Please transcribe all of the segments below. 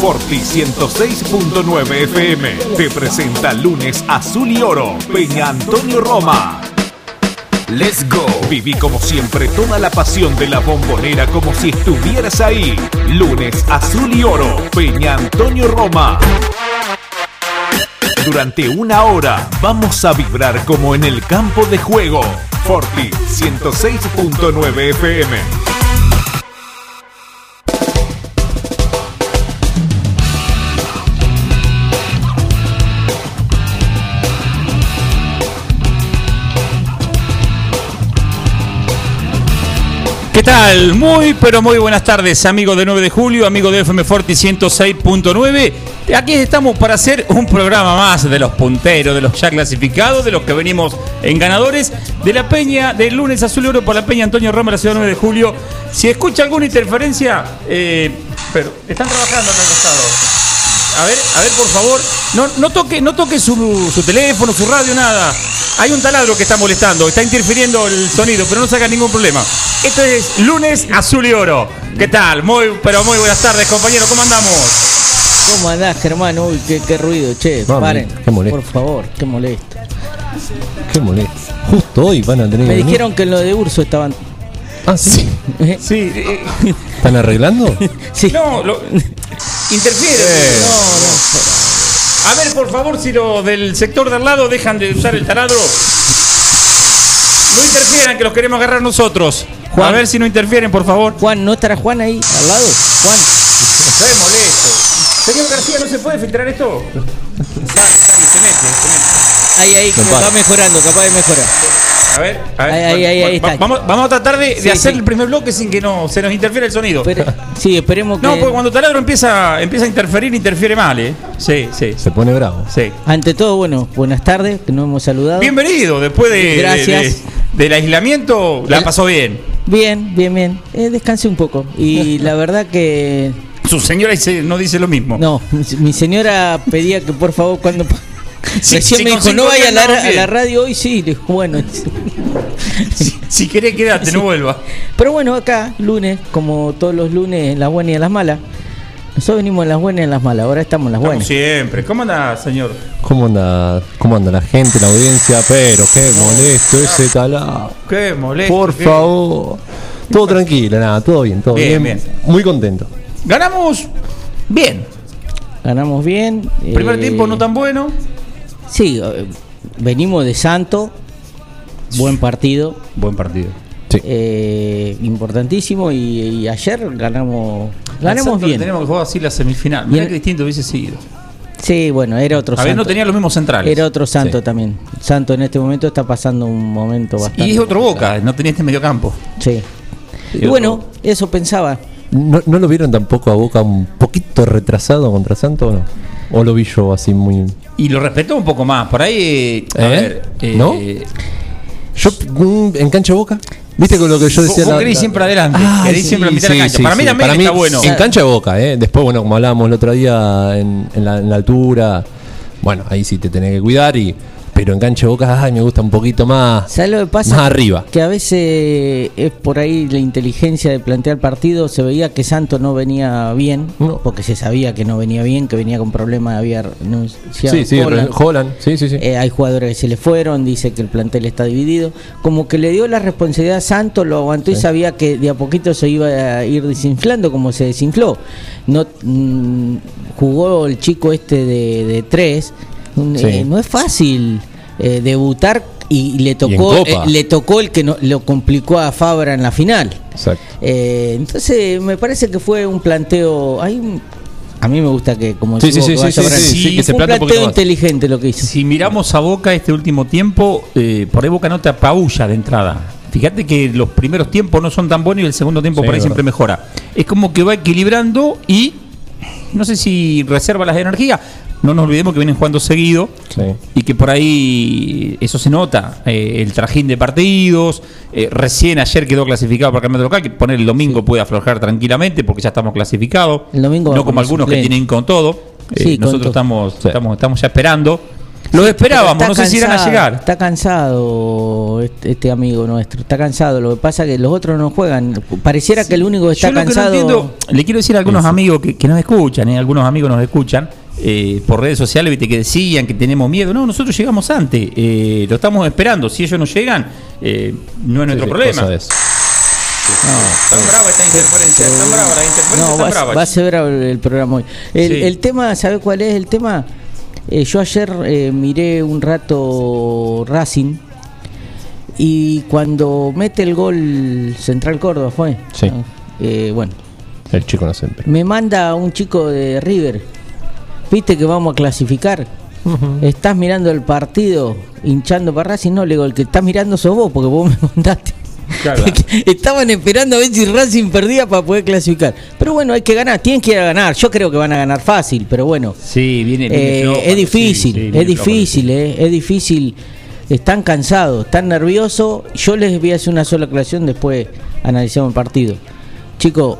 Forti 106.9 FM te presenta lunes azul y oro, Peña Antonio Roma. Let's go. Viví como siempre toda la pasión de la bombonera como si estuvieras ahí. Lunes azul y oro, Peña Antonio Roma. Durante una hora vamos a vibrar como en el campo de juego. Forti 106.9 FM. ¿Qué tal? Muy, pero muy buenas tardes, amigos de 9 de julio, amigos de FM Forti 106.9. Aquí estamos para hacer un programa más de los punteros, de los ya clasificados, de los que venimos en ganadores, de la Peña, del lunes azul oro por la Peña Antonio Roma, la ciudad 9 de julio. Si escucha alguna interferencia, eh, pero están trabajando acá al costado. A ver, a ver, por favor, no, no toque, no toque su, su teléfono, su radio, nada. Hay un taladro que está molestando, está interfiriendo el sonido, pero no saca ningún problema. Esto es lunes azul y oro. ¿Qué tal? Muy, pero muy buenas tardes, compañeros. ¿Cómo andamos? ¿Cómo andás, Germán? Uy, qué, qué ruido, che. Mami, Paren. qué molesto. Por favor, qué molesto. Qué molesto. Justo hoy van a tener. Me dijeron que en lo de Urso estaban. Ah, sí. Sí, eh, ¿Están arreglando? Sí. no, lo, interfiere. No, no. A ver, por favor, si los del sector de al lado dejan de usar el taladro. No interfieran, que los queremos agarrar nosotros. A ver si no interfieren, por favor. Juan, ¿no estará Juan ahí al lado? Juan. Qué molesto. Señor García, ¿no se puede filtrar esto? Dale, dale, se mete, se mete. Ahí, ahí, que Compadre. va mejorando, capaz de mejorar. A ver, a ver. Ahí, ahí, ahí, ahí Va- está. Vamos, vamos a tratar de, hacer sí. el primer bloque sin que no se nos interfiera el sonido. Pero- sí, esperemos que. No, porque cuando taladro empieza, empieza a interferir, interfiere mal, ¿eh? Sí, sí, Se pone bravo. sí. Ante todo, bueno, buenas tardes, que nos hemos saludado. Bienvenido, después de, Gracias. de- de- del aislamiento, la El- pasó bien. Bien, bien, bien. Eh, descansé un poco. Y la verdad que. Su señora no dice lo mismo. No, mi señora pedía que por favor cuando. Sí, Recién me dijo, no vaya a la, a radio hoy, sí. Le digo, bueno. Si, si querés, quédate, no vuelva. Pero bueno, acá, lunes, como todos los lunes, en las buenas y en las malas. Nosotros venimos en las buenas y en las malas, ahora estamos en las Como buenas. siempre. ¿Cómo anda, señor? ¿Cómo anda, ¿Cómo anda la gente, la audiencia? Pero qué molesto ese talado. Qué molesto. Por qué- favor. Todo tranquilo, nada, todo bien, todo Bien, bien. bien. Muy contento. Ganamos bien. Ganamos bien. Primer eh, tiempo no tan bueno. Sí, eh, venimos de Santo, buen partido, Buen partido. Sí. eh, importantísimo. Y, y ayer ganamos ganamos bien. Tenemos que jugar así la semifinal. En- qué distinto hubiese sido. Sí, bueno, era otro A ver, Santo. no tenía los mismos centrales. Era otro Santo Sí. también. Santo en este momento está pasando un momento bastante. Y es otro Boca, no tenía este mediocampo. Sí. Y bueno, eso pensaba. ¿No, ¿No lo vieron tampoco a Boca un poquito retrasado contra Santos o no? ¿O lo vi yo así muy.? Y lo respetó un poco más. Por ahí. A ¿Eh? ver. eh, ¿No? Yo, mm, en cancha Boca. ¿Viste con lo que yo decía? vos querés la- siempre adelante. Ah, querés sí, siempre a mitad sí, la cancha. sí, para mí también Para mí, está bueno. En cancha de Boca, ¿eh? Después, bueno, como hablábamos el otro día en, en la, en la altura, bueno, ahí sí te tenés que cuidar, y pero en de Boca, ay, me gusta un poquito más, ¿Sabes lo que pasa? más arriba. Que a veces es por ahí la inteligencia de plantear partido. Se veía que Santos no venía bien, No. porque se sabía que no venía bien, que venía con problemas. Había anunciado Sí, sí, Holland. Holland, sí, sí, sí. Eh, hay jugadores que se le fueron, dice que el plantel está dividido. Como que le dio la responsabilidad a Santos, lo aguantó y sabía que de a poquito se iba a ir desinflando como se desinfló. No mm, jugó el chico este de, de tres. Sí. eh, no es fácil eh, debutar y le tocó eh, le tocó el que no, lo complicó a Fabra en la final. Exacto. Eh, entonces me parece que fue un planteo. Hay un- a mí me gusta que como Sí, sí, sí, sí, vaya sí, para- sí, sí, que se un planteo inteligente lo que hizo. Si miramos a Boca este último tiempo, eh, por ahí Boca no te apabulla de entrada. Fíjate que los primeros tiempos no son tan buenos y el segundo tiempo Sí, por ahí siempre mejora. Es como que va equilibrando y no sé si reserva las energías. No nos olvidemos que vienen jugando seguido Sí. y que por ahí eso se nota. eh, el trajín de partidos. eh, recién ayer quedó clasificado para el campeonato local. Que poner el domingo puede aflojar tranquilamente porque ya estamos clasificados. El domingo no como algunos que tienen con todo. Eh, Sí, nosotros estamos, estamos, estamos ya esperando. Los esperábamos, no sé si irán a cansado, llegar. Está cansado este, este amigo nuestro, está cansado. Lo que pasa es que los otros no juegan. Pareciera que el único que está Yo lo que no cansado. entiendo, le quiero decir a algunos amigos que, que nos escuchan, ¿eh? algunos amigos nos escuchan eh, por redes sociales, viste que decían que tenemos miedo. No, nosotros llegamos antes, eh, lo estamos esperando. Si ellos no llegan, eh, no es nuestro Sí, problema. cosa de eso. Tan brava esta interferencia, tan brava la interferencia, no, tan va, brava. va a ser bravo el, programa hoy. El, Sí. el tema, ¿sabe cuál es el tema? Eh, yo ayer eh, miré un rato Racing y cuando mete el gol Central Córdoba fue. Sí. ¿no? Eh, bueno, El chico no siempre. me manda un chico de River. ¿Viste que vamos a clasificar? Estás mirando el partido hinchando para Racing, no le digo, el que estás mirando sos vos, porque vos me mandaste. Claro. Estaban esperando a ver si Racing perdía para poder clasificar. Pero bueno, hay que ganar, tienen que ir a ganar. Yo creo que van a ganar fácil, pero bueno. Sí, viene, viene Eh, flojo, es difícil, sí, sí, es difícil, eh, es difícil. Están cansados, están nerviosos. Yo les voy a hacer una sola aclaración, después analizamos el partido. Chicos,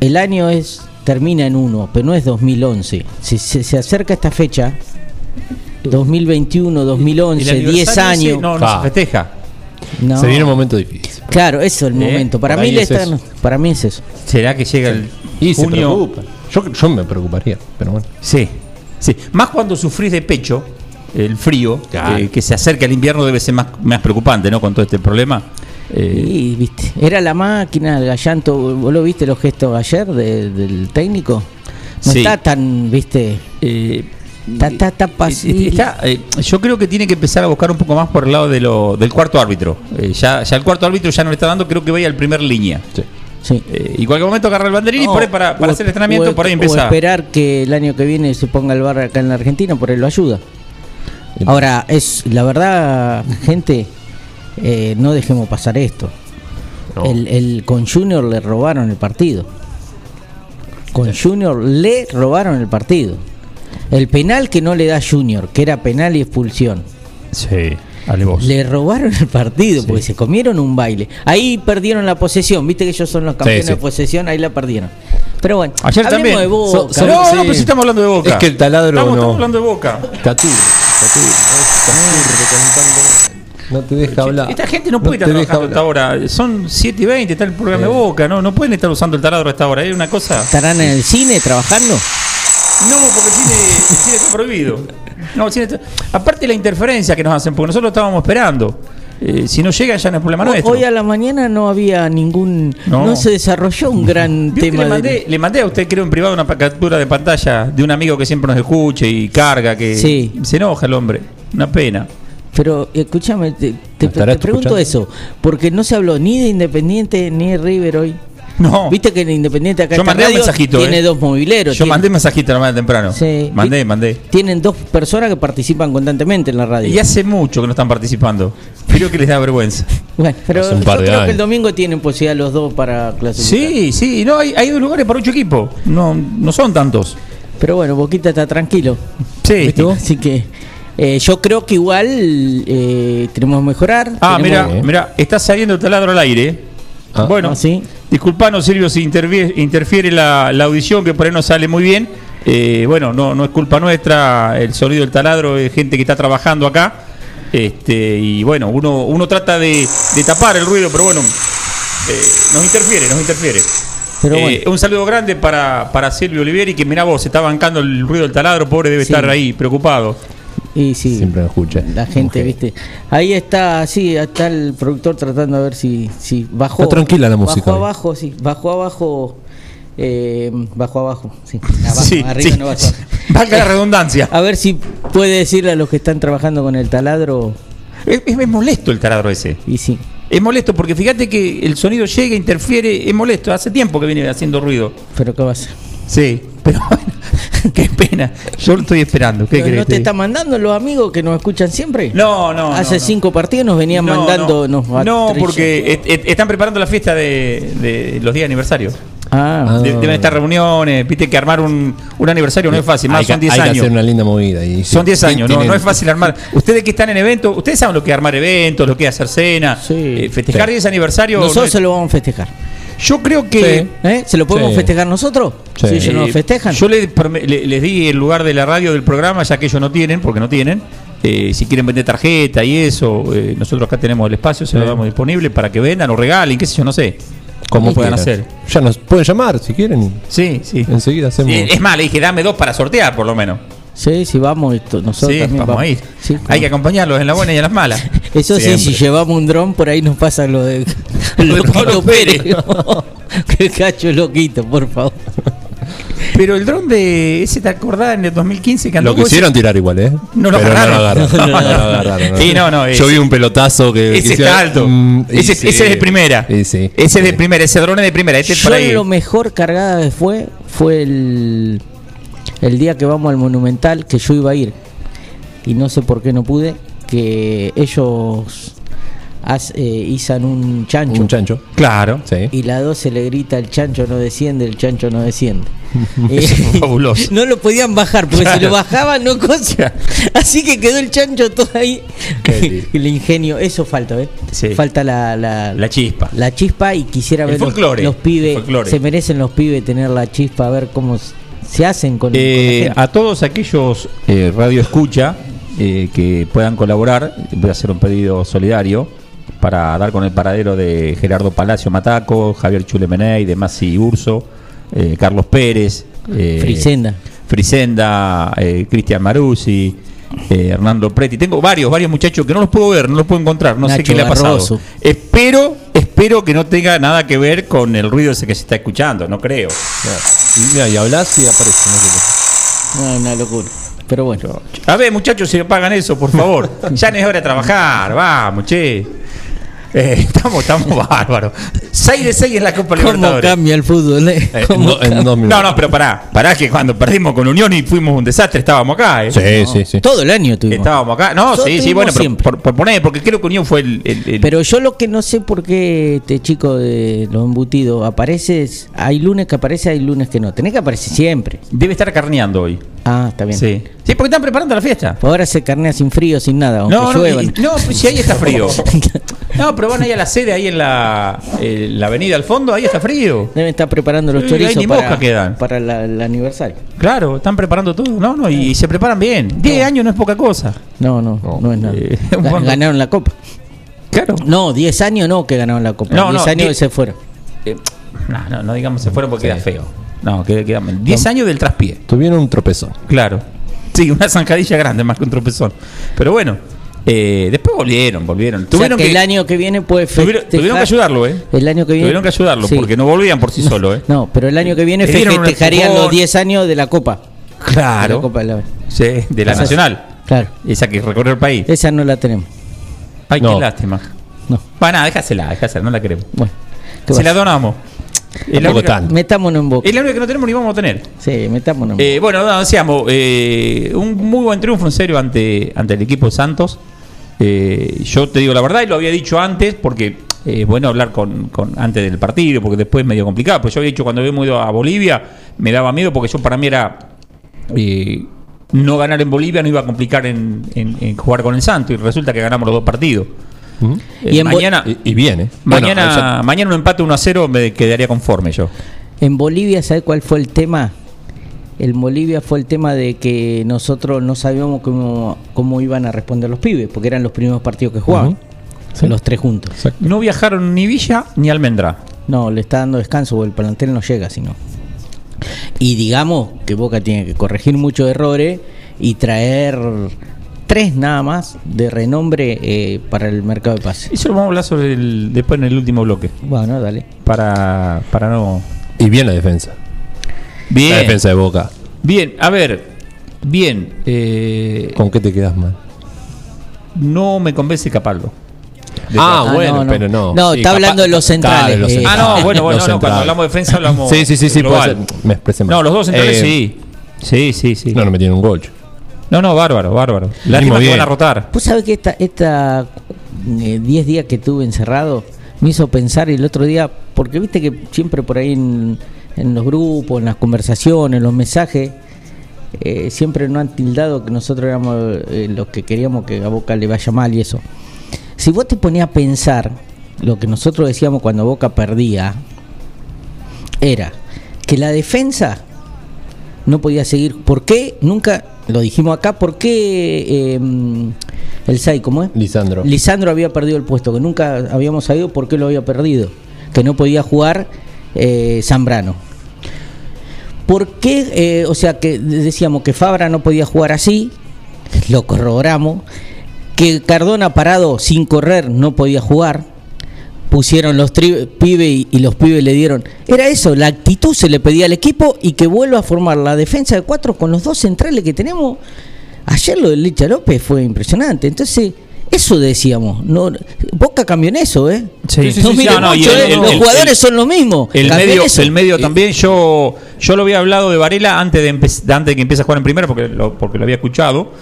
el año es termina en uno, pero no es 2011. Si se, se acerca esta fecha, 2021, El 2011, 10 aniversario años. ese No, no Ah. se festeja. no. Se viene un momento difícil. Claro, eso es el Eh, momento. Para mí, es para mí es eso. ¿Será que llega el Y se junio? Yo, yo me preocuparía, pero bueno. Sí, sí. Más cuando sufrís de pecho, el frío, Claro. que, que se acerca el invierno debe ser más, más preocupante, ¿no? Con todo este problema. Eh, Y, viste, era la máquina, el gallanto. ¿Vos lo viste los gestos ayer de- del técnico? No Sí. está tan, viste. eh, Está, está, está eh, está, eh, yo creo que tiene que empezar a buscar un poco más por el lado de lo, del cuarto árbitro. Eh, ya, ya el cuarto árbitro ya no le está dando, creo que vaya al primer línea. Sí. Sí. Eh, y cualquier momento agarra el banderín y por ahí para, para o- hacer el entrenamiento, o- por ahí O empieza. esperar que el año que viene se ponga el bar acá en la Argentina, por ahí lo ayuda. Ahora, es la verdad, gente, eh, no dejemos pasar esto. No. El, el- con Junior le robaron el partido. Con Junior le robaron el partido. El penal que no le da Junior, que era penal y expulsión. Sí, dale vos. Le robaron el partido porque se comieron un baile. Ahí perdieron la posesión. Viste que ellos son los campeones sí. de posesión, ahí la perdieron. Pero bueno, Ayer hablemos también. de Boca. So- so- no, sí. no, pero si estamos hablando de boca. Es que el taladro estamos, no- estamos hablando de boca. Tatur, Tatur, Tatur, No te deja hablar. Esta gente no puede estar trabajando a esta hora. Son 7 y 20, está el programa de Eh. boca, ¿no? No pueden estar usando el taladro a esta hora. Es una cosa. ¿Estarán en el cine trabajando? No, porque el cine, el cine está prohibido. No, el cine está- Aparte la interferencia que nos hacen, porque nosotros estábamos esperando. Eh, si no llegan ya no es problema nuestro. Hoy a la mañana no había ningún. No, No. se desarrolló un gran tema. le, de- mandé, le mandé a usted, creo, en privado una captura de pantalla de un amigo que siempre nos escuche y carga, que Sí. se enoja el hombre. Una pena. Pero escúchame, te, te- ¿Me estará te pregunto eso. Porque no se habló ni de Independiente ni de River hoy. No. Viste que en Independiente acá Yo mandé un mensajito, tiene eh. dos mobileros. Yo tiene- mandé mensajito la mañana temprano. Sí. Mandé, mandé. Tienen dos personas que participan constantemente en la radio. Y hace mucho que no están participando. Creo que les da vergüenza. Bueno, pero un yo creo que el domingo tienen posibilidad los dos para clasificar. Sí, sí, no, hay, hay dos lugares para ocho equipos. No, no son tantos. Pero bueno, Boquita está tranquilo. Sí. Así que eh, yo creo que igual eh, tenemos que mejorar. Ah, mira, mira, está saliendo el taladro al aire. Ah. bueno, Ah, sí. disculpanos, Silvio, si interfiere la, la audición, que por ahí no sale muy bien. Eh, bueno, no, no es culpa nuestra, el sonido del taladro es gente que está trabajando acá. Este, y bueno, uno, uno trata de, de tapar el ruido, pero bueno, eh, nos interfiere, nos interfiere. Pero Eh. Un saludo grande para, para Silvio Olivieri, que mira vos, está bancando el ruido del taladro, pobre debe Sí. estar ahí preocupado. Y sí, Siempre me escucha. la gente, Mujer. viste. Ahí está, sí, está el productor tratando de ver si, si bajó. Está tranquila la música Bajó hoy. abajo, sí. Bajó abajo. Eh, bajó abajo, sí. Abajo, Sí, arriba sí. no bajó. Valga la redundancia. A ver si puede decirle a los que están trabajando con el taladro. Es molesto el taladro ese. Y sí. Es molesto porque fíjate que el sonido llega, interfiere, es molesto. Hace tiempo que viene haciendo ruido. Pero ¿qué va a hacer? Sí, pero bueno, qué pena. Yo lo estoy esperando. ¿Qué ¿No, querés no te está mandando los amigos que nos escuchan siempre? No, no. Hace no, no. cinco partidos nos venían No, mandando. No, nos No, atrillan. porque están preparando la fiesta de, de los días de aniversario. Ah. De- Deben estar reuniones, viste que armar un, un aniversario no es fácil, más hay son 10 hay que años. hacer una linda movida. Y, Son 10 sí, años, no, tienen- no es fácil armar. Ustedes que están en eventos, ustedes saben lo que es armar eventos, lo que es hacer cena, Sí. eh, festejar Sí. 10 aniversario. no nosotros es- se lo vamos a festejar. Yo creo que Sí. ¿Eh? ¿Se lo podemos Sí. festejar nosotros? Sí. Si ellos no Eh, lo festejan. Yo les, les di el lugar de la radio del programa, ya que ellos no tienen, porque no tienen. eh, si quieren vender tarjeta y eso, eh, nosotros acá tenemos el espacio, se lo damos disponible para que vendan o regalen, qué sé yo, no sé. Cómo puedan hacer. Ya nos pueden llamar si quieren. Sí, sí. Enseguida hacemos. Eh, es más, le dije, dame dos para sortear, por lo menos. Sí, sí, vamos. esto- Nosotros Sí, también vamos a ir. Sí, Hay que acompañarlos en las buenas y en las malas. Eso sí, si llevamos un dron, por ahí nos pasa lo de Lo Pablo Pérez. que el cacho loquito, por favor. Pero el dron de ese, ¿te acordás en el 2015 que Lo quisieron tirar igual, ¿eh? No lo agarraron. No lo agarraron. No, no, No no. agarraron, Sí, no, no, Yo vi un pelotazo que. Ese está alto. mm, ese, sí. ese es de primera. Y sí. Ese es de primera, ese drone es de primera. Este es Yo por ahí. lo mejor cargada que fue fue el, el día que vamos al Monumental, que yo iba a ir. Y no sé por qué no pude, que ellos haz- eh, izan un chancho. Un chancho. Claro. Sí. Y la 12 le grita, el chancho no desciende, el chancho no desciende. Fue fabuloso. No lo podían bajar, porque si lo bajaban no cosa. Así que quedó el chancho todo ahí. El ingenio, eso falta, ¿eh? Sí. Falta la, la, La chispa. la chispa y quisiera El ver los, los pibes. Se merecen los pibes tener la chispa, a ver cómo se hacen con, con la Eh, gente. a todos aquellos eh, radio escucha eh, que puedan colaborar, voy a hacer un pedido solidario para dar con el paradero de Gerardo Palacio Mataco, Javier Chulemeney, de Masi Urso, eh, Carlos Pérez, eh, Frisenda. Frisenda, Cristian Maruzzi, eh, Hernando Preti. Tengo varios, varios muchachos que no los puedo ver, no los puedo encontrar, no sé qué le ha pasado. Barroso. Espero, espero que no tenga nada que ver con el ruido ese que se está escuchando, no creo. Y, mira, y hablas y aparece. No sé qué. No, una locura. Pero bueno. A ver, muchachos, si pagan eso, por favor. ya no es hora de trabajar, vamos, che. Eh, estamos, estamos bárbaros. 6 de 6 en la Copa ¿Cómo Libertadores. cambia el fútbol? eh? Eh, ¿Cómo no, en dos. No, no, pero pará, pará que cuando perdimos con Unión y fuimos un desastre, estábamos acá, ¿eh? Sí, sí, sí. Todo el año tuvimos. Estábamos acá. No, Nosotros sí, sí, bueno, pero por, por poner, porque creo que Unión fue el. el- el- Pero yo lo que no sé por qué este chico de los embutidos aparece, hay lunes que aparece, hay lunes que no. Tenés que aparecer siempre. debe estar carneando hoy. Ah, está bien. Sí. Sí, porque están preparando la fiesta. Ahora se carnea sin frío, sin nada, aunque No, no, y- no, pues si ahí está frío. No, pero van ahí a la sede, ahí en la, eh, la avenida al fondo, ahí está frío. Deben estar preparando los chorizos ni para, mosca quedan. para la- el aniversario. Claro, están preparando todo. No, no, y, se preparan bien. 10 años no es poca cosa. No, no, no, No. es nada. Eh. Ganaron la copa. Claro. No, 10 años no que ganaron la copa. No, 10 no, años die- que se fueron. Eh, no, no, no digamos se fueron porque Sí. queda feo. No, queda, queda 10 años del traspié. Tuvieron un tropezón. Claro. Sí, una zancadilla grande más que un tropezón. Pero bueno, eh, después volvieron, volvieron. O sea, que, que, el año que viene puede tuvieron, festejar. tuvieron que ayudarlo, ¿eh? El año que viene. Tuvieron que ayudarlo Sí. porque no volvían por sí solo, ¿eh? No, pero el año que viene festejarían los 10 años de la copa. De Claro. la copa de la Sí, de la Esa- Nacional. Claro. Esa que recorre el país. Esa no la tenemos. Ay, No. qué lástima. No. Va, nada, déjasela, déjasela, no la queremos. Bueno. ¿qué Se la donamos. Es la, única. Metámonos en boca. es la única que no tenemos ni vamos a tener. Sí, metámonos en Eh, bueno, no, decíamos, eh, un muy buen triunfo en serio ante, ante el equipo de Santos. Eh, yo te digo la verdad y lo había dicho antes porque eh, es bueno hablar con, con- antes del partido porque después es medio complicado. Pues yo había dicho cuando habíamos ido a Bolivia me daba miedo porque yo para mí era eh, no ganar en Bolivia no iba a complicar en, en- en jugar con el Santos y resulta que ganamos los dos partidos. Eh, Y mañana, Y, y bien, ¿eh? mañana, Bueno, mañana un empate 1 a 0 me quedaría conforme yo. En Bolivia, ¿sabe cuál fue el tema? En Bolivia fue el tema de que nosotros no sabíamos cómo, cómo iban a responder los pibes, porque eran los primeros partidos que jugaban. Sí. Los tres juntos. Exacto. No viajaron ni Villa ni Almendra. No, le está dando descanso, porque el plantel no llega, sino. Y digamos que Boca tiene que corregir muchos errores y traer tres nada más de renombre eh, para el mercado de pase. Eso lo vamos a hablar sobre el, después en el último bloque. Bueno, dale. Para, para no. Y bien la defensa. Bien. La defensa de Boca. Bien, a ver. Bien. eh, ¿Con qué te quedas mal? no me convence Capaldo. De Ah, Ah, bueno, no, no. pero no. No, está hablando de los centrales, los eh. Ah, no, bueno, bueno, no, cuando centrales. hablamos de defensa hablamos. Sí, sí, sí, sí, puede ser. Me expresé mal. No, los dos centrales Eh, sí. Sí, sí, sí. No, no me tiene un gol. No, no, bárbaro, bárbaro. Lástima que van a rotar. Vos sabés que esta esta eh, 10 días que tuve encerrado me hizo pensar el otro día, porque viste que siempre por ahí en, en los grupos, en las conversaciones, en los mensajes, eh, siempre nos han tildado que nosotros éramos eh, los que queríamos que a Boca le vaya mal y eso. Si vos te ponías a pensar lo que nosotros decíamos cuando Boca perdía, era que la defensa no podía seguir. ¿Por qué nunca lo dijimos acá, ¿por qué eh, el SAI, cómo es? Lisandro. Lisandro había perdido el puesto, que nunca habíamos sabido por qué lo había perdido, que no podía jugar eh, Zambrano. ¿Por qué? eh, o sea, que decíamos que Fabra no podía jugar así, lo corroboramos, que Cardona parado sin correr no podía jugar, pusieron los pibes y, y los pibes le dieron. Era eso, la actitud se le pedía al equipo y que vuelva a formar la defensa de cuatro con los dos centrales que tenemos. Ayer lo de Licha López fue impresionante. Entonces, eso decíamos. No, Boca cambió en eso, ¿eh? Sí, sí, no sí, mire no, no, y mucho, el- ¿eh? el- los el- jugadores el- son lo mismo. El medio, el medio también, yo, yo lo había hablado de Varela antes de, antes de que empiece a jugar en primera, porque lo, porque lo había escuchado.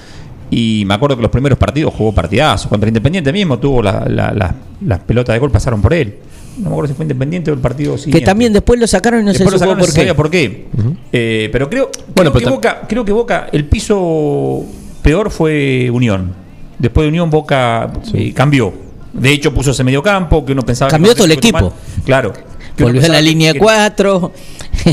Y me acuerdo que los primeros partidos jugó partidazos. Contra Independiente mismo tuvo la- la- la- las pelotas de gol, pasaron por él. No me acuerdo si fue Independiente o el partido que también después lo sacaron y no Después lo se supo sacaron, por qué. sabía por qué. Eh, pero creo, Bueno, creo, pero que Boca, creo que Boca, el piso peor fue Unión. Después de Unión, Boca eh, cambió. De hecho, puso ese medio campo que uno pensaba Cambió que todo el equipo. Claro. Volvió a la línea que- 4,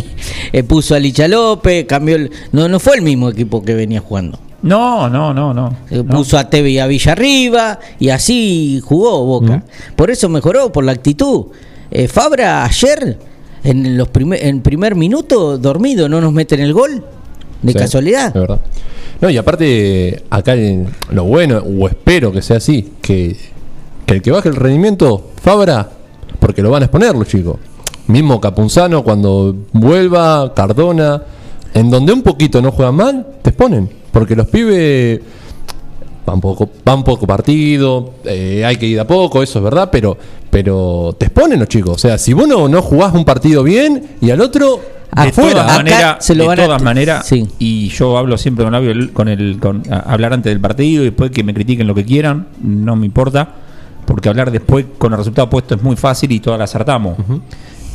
puso a Licha López, cambió el, no, no fue el mismo equipo que venía jugando. No, no, no, no. Eh, No. Puso a Teve y a Villarriba y así jugó Boca. Por eso mejoró, por la actitud. Eh, Fabra ayer, en los primer, en primer minuto, dormido, no nos meten el gol. De Sí, casualidad. de verdad. No, y aparte, acá lo bueno, o espero que sea así, que, que el que baje el rendimiento, Fabra, porque lo van a exponer los chicos. Mismo Capunzano, cuando vuelva, Cardona, en donde un poquito no juegan mal, te exponen. Porque los pibes van poco, van poco partido, eh, hay que ir a poco, eso es verdad, pero, pero te exponen los chicos. O sea, si vos no, no jugás un partido bien y al otro Afuera. todas Acá maneras, se lo de van a- todas maneras, Sí. y yo hablo siempre con Abel- con el, con a- hablar antes del partido y después que me critiquen lo que quieran, no me importa, porque hablar después con el resultado puesto es muy fácil y todas la acertamos.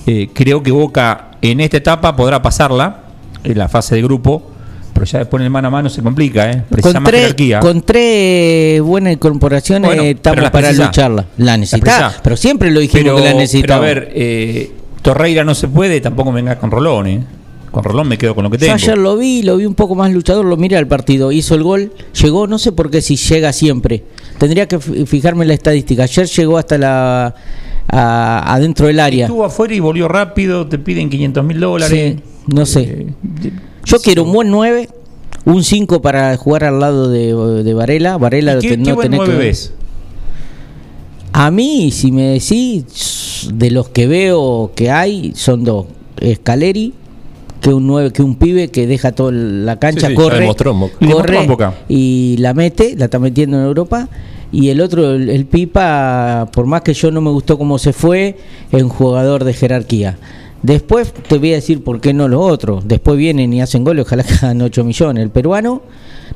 Eh, creo que Boca en esta etapa podrá pasarla, en la fase de grupo, pero ya después en el mano a mano se complica, ¿eh? Precisa Con más tres, jerarquía. con tres buenas incorporaciones Bueno, estamos para lucharla. La necesitamos. Pero siempre lo dijimos pero, que la pero a necesitamos. ver, eh, Torreira no se puede, tampoco venga con Rolón, ¿eh? Con Rolón me quedo con lo que Yo tengo. ayer lo vi, lo vi un poco más luchador, lo miré al partido, hizo el gol, llegó, no sé por qué si llega siempre. Tendría que fi- fijarme en la estadística. Ayer llegó hasta la a- adentro del área. Estuvo afuera y volvió rápido, te piden 500 mil dólares. Sí, no sé. Eh, Yo quiero un buen 9, un 5 para jugar al lado de, de Varela. Varela ¿y ¿Qué, ten- qué no buen tenés que ves? A mí, si me decís, de los que veo que hay, son dos. Escaleri, que un 9, que un pibe que deja toda la cancha, Sí, corre, demostró corre y la mete, la está metiendo en Europa. Y el otro, el, el Pipa, por más que yo no me gustó cómo se fue, es un jugador de jerarquía. Después te voy a decir por qué no los otros. Después vienen y hacen goles, ojalá que hagan 8 millones. El peruano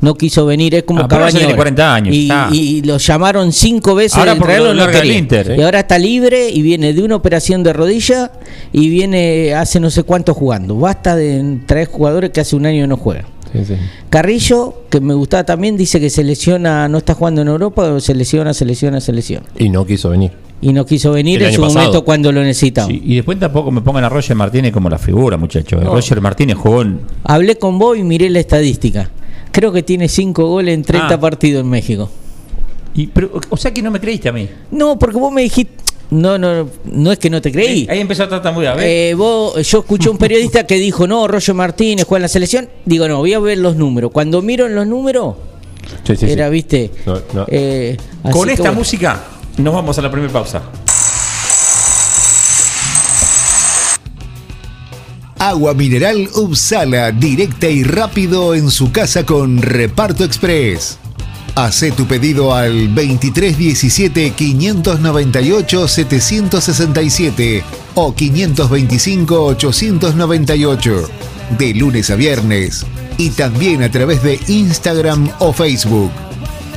no quiso venir, es como Ah, ya tiene ahora. 40 años, Y, lo llamaron cinco veces Ahora lo no el. Inter, ¿eh? Y ahora está libre y viene de una operación de rodilla y viene hace no sé cuánto jugando. Basta de traer jugadores que hace un año no juegan. Sí, sí. Carrillo, que me gustaba también, dice que se lesiona, no está jugando en Europa, se lesiona, se lesiona, se lesiona. Y no quiso venir. Y no quiso venir El en su pasado. momento cuando lo necesitaba. Sí, y después tampoco me pongan a Roger Martínez como la figura, muchachos. Roger Martínez jugó en. Hablé con vos y miré la estadística. Creo que tiene cinco goles en 30 Ah. partidos en México. y- pero, o sea que no me creíste a mí. No, porque vos me dijiste. No, no, no es que no te creí. Ahí empezó a tratar muy a ver. Eh, vos, yo escuché un periodista que dijo, no, Roger Martínez juega en la selección. Digo, no, voy a ver los números. Cuando miro en los números, Sí, sí, sí. era, viste. No, no. eh, así Con que esta bueno. música nos vamos a la primera pausa. Agua mineral Upsala, directa y rápido en su casa con Reparto Express. Hace tu pedido al 2317 598 767 o 525 898 de lunes a viernes y también a través de Instagram o Facebook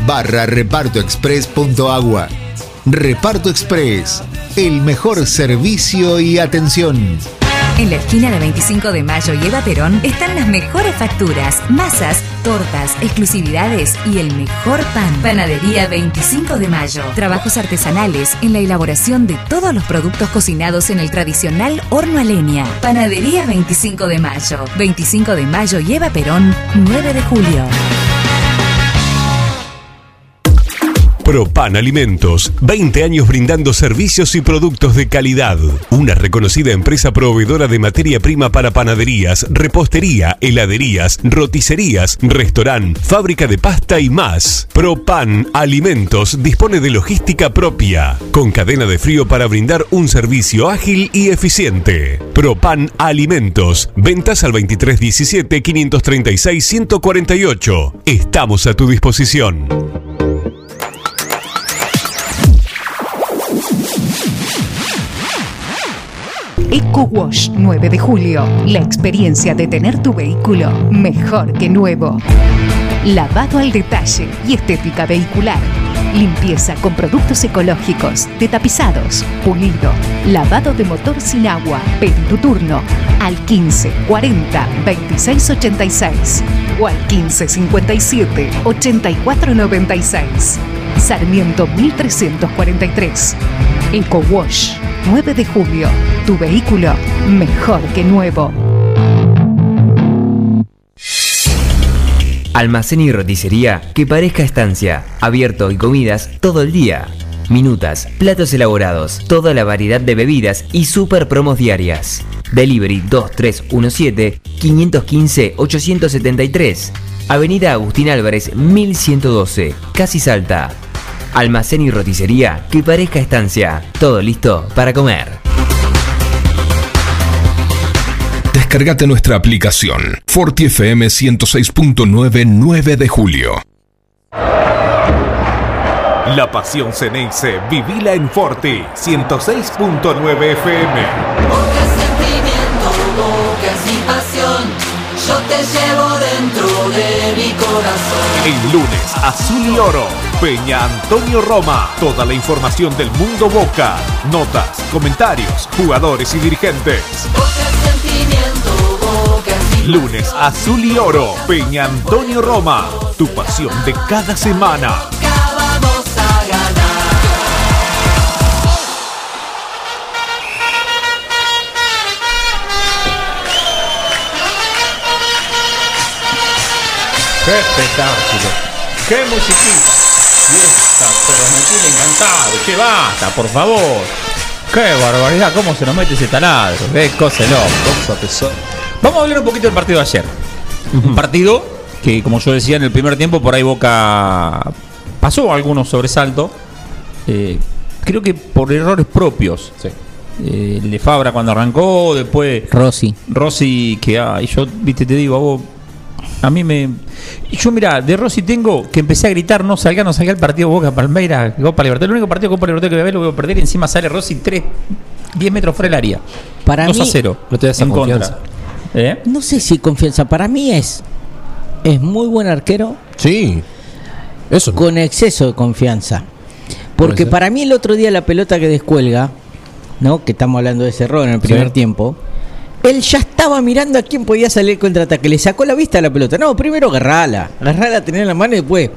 barra repartoexpress.agua. Reparto Express, el mejor servicio y atención. En la esquina de 25 de Mayo y Eva Perón están las mejores facturas, masas, tortas, exclusividades y el mejor pan. Panadería 25 de Mayo. Trabajos artesanales en la elaboración de todos los productos cocinados en el tradicional horno a leña. Panadería 25 de Mayo. 25 de Mayo y Eva Perón, 9 de julio. Propan Alimentos, 20 años brindando servicios y productos de calidad. Una reconocida empresa proveedora de materia prima para panaderías, repostería, heladerías, roticerías, restaurant, fábrica de pasta y más. Propan Alimentos dispone de logística propia, con cadena de frío para brindar un servicio ágil y eficiente. Propan Alimentos, ventas al 2317-536-148. Estamos a tu disposición. Eco Wash 9 de julio. La experiencia de tener tu vehículo mejor que nuevo. Lavado al detalle y estética vehicular. Limpieza con productos ecológicos, de tapizados, pulido, lavado de motor sin agua. Pedí tu turno al 15 40 26 86 o al 15 57 84 96. Sarmiento 1343. Eco Wash 9 de julio. Tu vehículo mejor que nuevo. Almacén y roticería que parezca estancia. Abierto y comidas todo el día. Minutas, platos elaborados, toda la variedad de bebidas y super promos diarias. Delivery 2317-515-873. Avenida Agustín Álvarez 1112, Casi Salta. Almacén y roticería que parezca estancia. Todo listo para comer. Descargate nuestra aplicación Forti FM 106.9 9 de julio. La pasión Ceneice, vivila en Forti 106.9 FM. Yo te llevo dentro de mi corazón. El lunes, Azul y Oro, Peña Antonio Roma. Toda la información del mundo Boca. Notas, comentarios, jugadores y dirigentes. Sentimiento, boca Lunes, Azul y Oro, Peña Antonio Roma. Tu pasión de cada semana. ¡Qué espectáculo! ¡Qué musiquita! Y esta, pero me tiene encantado. ¡Qué basta, por favor! ¡Qué barbaridad! ¿Cómo se nos mete ese taladro? ¡Qué cosa loco! Vamos a hablar un poquito del partido de ayer. Un partido que, como yo decía en el primer tiempo, por ahí Boca pasó algunos sobresaltos. Eh, creo que por errores propios. Eh, el de Fabra cuando arrancó, después Rossi. Rossi, que ay, yo, viste, te digo, a vos, a mí me. Yo, mira, de Rossi tengo que empecé a gritar: no salga, no salga el partido Boca Palmeira, Copa Libertad. El único partido Copa Libertad que voy a ver lo voy a perder. Y encima sale Rossi 3, 10 metros fuera del área. Para 2 a mí- 0. No te das en confianza. contra. ¿Eh? No sé si confianza. Para mí es. Es muy buen arquero Sí. Eso. con exceso de confianza. Porque para mí el otro día la pelota que descuelga, ¿no? Que estamos hablando de ese error en el primer Sí. tiempo. Él ya estaba mirando a quién podía salir el contraataque. Le sacó la vista a la pelota. No, primero agarrala. Agarrala, tener en la mano y después.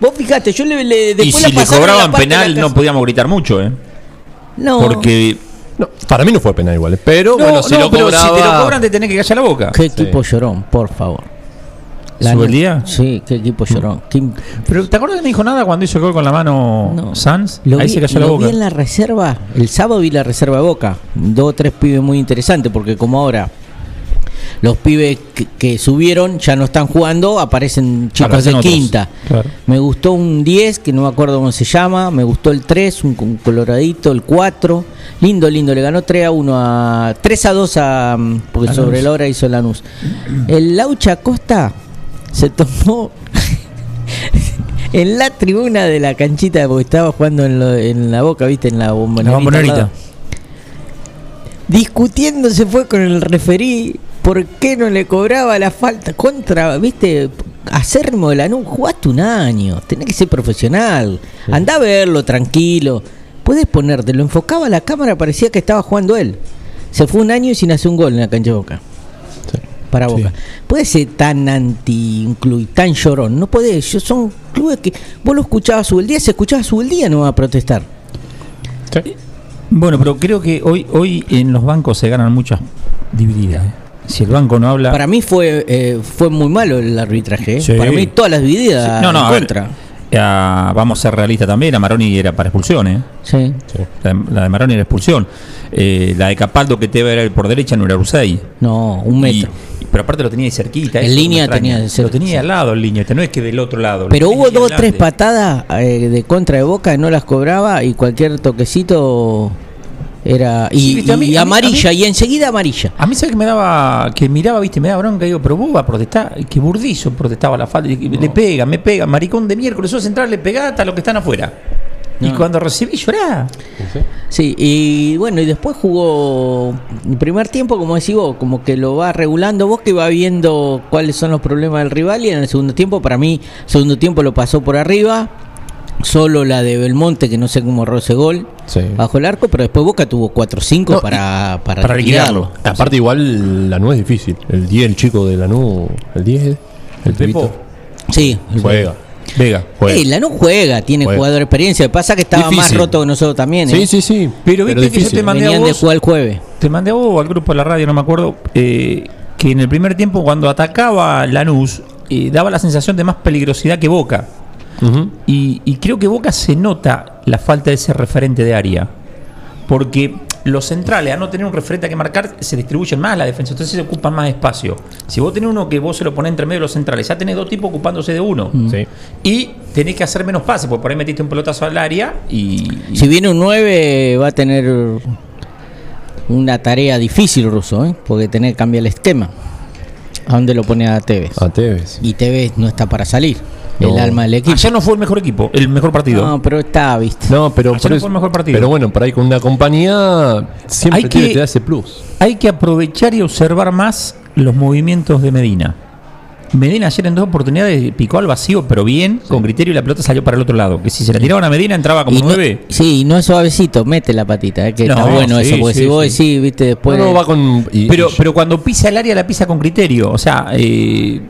Vos fijate, yo le. le Y después si la le cobraban penal, no podíamos gritar mucho, ¿eh? No. Porque. No, para mí no fue penal igual. Pero No, bueno, si no, lo pero cobraba. si te lo cobran, te tenés que callar la boca. Qué equipo llorón, por favor. ¿Sube el día? Sí, qué equipo. Qué im- Pero ¿te acuerdas que no dijo nada cuando hizo el gol con la mano No. Sanz? Lo Ahí vi, se cayó la boca. vi en la reserva. El sábado vi la reserva de Boca. Dos o tres pibes muy interesantes porque como ahora los pibes que, que subieron ya no están jugando, aparecen chicos de otros. quinta. Claro. Me gustó un 10, que no me acuerdo cómo se llama. Me gustó el 3, un, un coloradito, el 4. Lindo, lindo. Le ganó 3 a 1 a. 3 a 2 a. mm, Porque sobre la hora hizo Lanús. El Laucha Costa se tomó. En la tribuna de la canchita, porque estaba jugando en, lo- en la boca, viste, en la bombonerita. Discutiendo se fue con el referí por qué no le cobraba la falta contra, viste, acérrimo de Lanús, jugaste un año, tenés que ser profesional, andá a verlo tranquilo, puedes ponerte, lo enfocaba la cámara, parecía que estaba jugando él. Se fue un año sin hacer un gol en la cancha de Boca. Para Boca. Puede ser tan anti un club y tan llorón. No puede. Son clubes que vos lo escuchabas su el día, se escuchaba su el día, no va a protestar. Bueno, pero creo que hoy, hoy en los bancos se ganan muchas divididas. ¿eh? Si el banco no habla. Para mí fue eh, fue muy malo el arbitraje. ¿eh? Sí. Para mí todas las divididas no, no, en a ver, contra. a- vamos a ser realistas también. A Maroni era para expulsión, ¿eh? Sí. La, de- la de Maroni era expulsión. Eh, la de Capaldo que te iba a ir por derecha no era Rusey. No, un metro. Y- pero aparte lo tenía ahí cerquita. En línea tenía Lo tenía sí. al lado en línea, este no es que del otro lado. Pero hubo dos o tres patadas eh, de contra de Boca no las cobraba y cualquier toquecito era y, Sí, viste, a mí- y mí- amarilla mí- y enseguida amarilla. A mí sabe que me daba, que miraba, viste, me daba bronca, digo, pero vos vas a protestar, y que Burdizo protestaba la falta, y le pega, me pega, maricón de miércoles, sos central, le pegata a los que están afuera. Y cuando recibí llorá. Sí, y bueno, y después jugó el primer tiempo, como decís vos, como que lo va regulando vos que va viendo cuáles son los problemas del rival y en el segundo tiempo, para mí, segundo tiempo lo pasó por arriba, solo la de Belmonte, que no sé cómo erró ese gol, Sí. bajo el arco, pero después Boca tuvo 4-5 No, para, para, para liquidarlo. Aparte, igual Lanús es difícil. El 10, el chico de Lanús, el 10, el Pepo. pibito, Sí, juega. Vega. juega. Eh, Lanús juega, tiene Juega. jugador de experiencia. Pasa que estaba más roto que nosotros también. Sí, ¿eh? sí, sí. Pero viste que yo te mandé a Venían de vos- jugar el jueves. Te mandé a vos al grupo de la radio, no me acuerdo, eh, que en el primer tiempo cuando atacaba Lanús, eh, daba la sensación de más peligrosidad que Boca. Y, y creo que Boca se nota la falta de ese referente de área. Porque los centrales, a no tener un referente a que marcar, se distribuyen más la defensa, entonces se ocupan más espacio. Si vos tenés uno que vos se lo ponés entre medio de los centrales, ya tenés dos tipos ocupándose de uno. Sí. Y tenés que hacer menos pases, porque por ahí metiste un pelotazo al área y. y- Si viene un 9, va a tener una tarea difícil, Russo, ¿eh? porque tener que cambiar el esquema. ¿A dónde lo pone a Tevez? A Tevez. Y Tevez no está para salir. El alma del equipo. Ayer no fue el mejor equipo, el mejor partido. No, pero está, viste. No, pero, por no fue el mejor partido. pero bueno, por ahí con una compañía siempre Hay que- te da ese plus. Hay que aprovechar y observar más los movimientos de Medina. Medina ayer en dos oportunidades picó al vacío, pero bien, con criterio, y la pelota salió para el otro lado. Que si se la tiraban a Medina entraba como Y no- nueve. sí, y no es suavecito, mete la patita, ¿eh? que No, está bueno sí, eso, porque sí, si vos sí. decís, viste, después... no, no, va con. y- Pero, y- pero cuando pisa el área, la pisa con criterio. O sea, eh,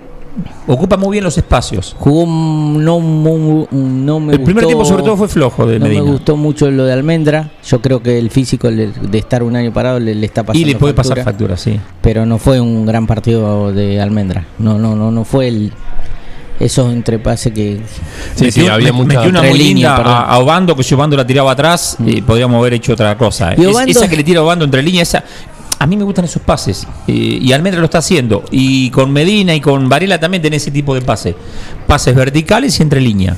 ocupa muy bien los espacios. Jugó no, mu- un- no me El primer tiempo, sobre todo, fue flojo de No Medina. me gustó mucho lo de Almendra. Yo creo que el físico le- de estar un año parado le, le está pasando. Y le puede factura, pasar factura, sí. Pero no fue un gran partido de Almendra. No, no, no, no fue el esos entrepases que. Sí, sí, había mucha. metió una muy linda a, a Obando, que si Obando la tiraba atrás, eh, podríamos haber hecho otra cosa. eh. Y Es- Obando- esa que le tira a Obando entre líneas, esa. A mí me gustan esos pases. eh, y Almendra lo está haciendo. Y con Medina y con Varela también tiene ese tipo de pases. Pases verticales y entre líneas.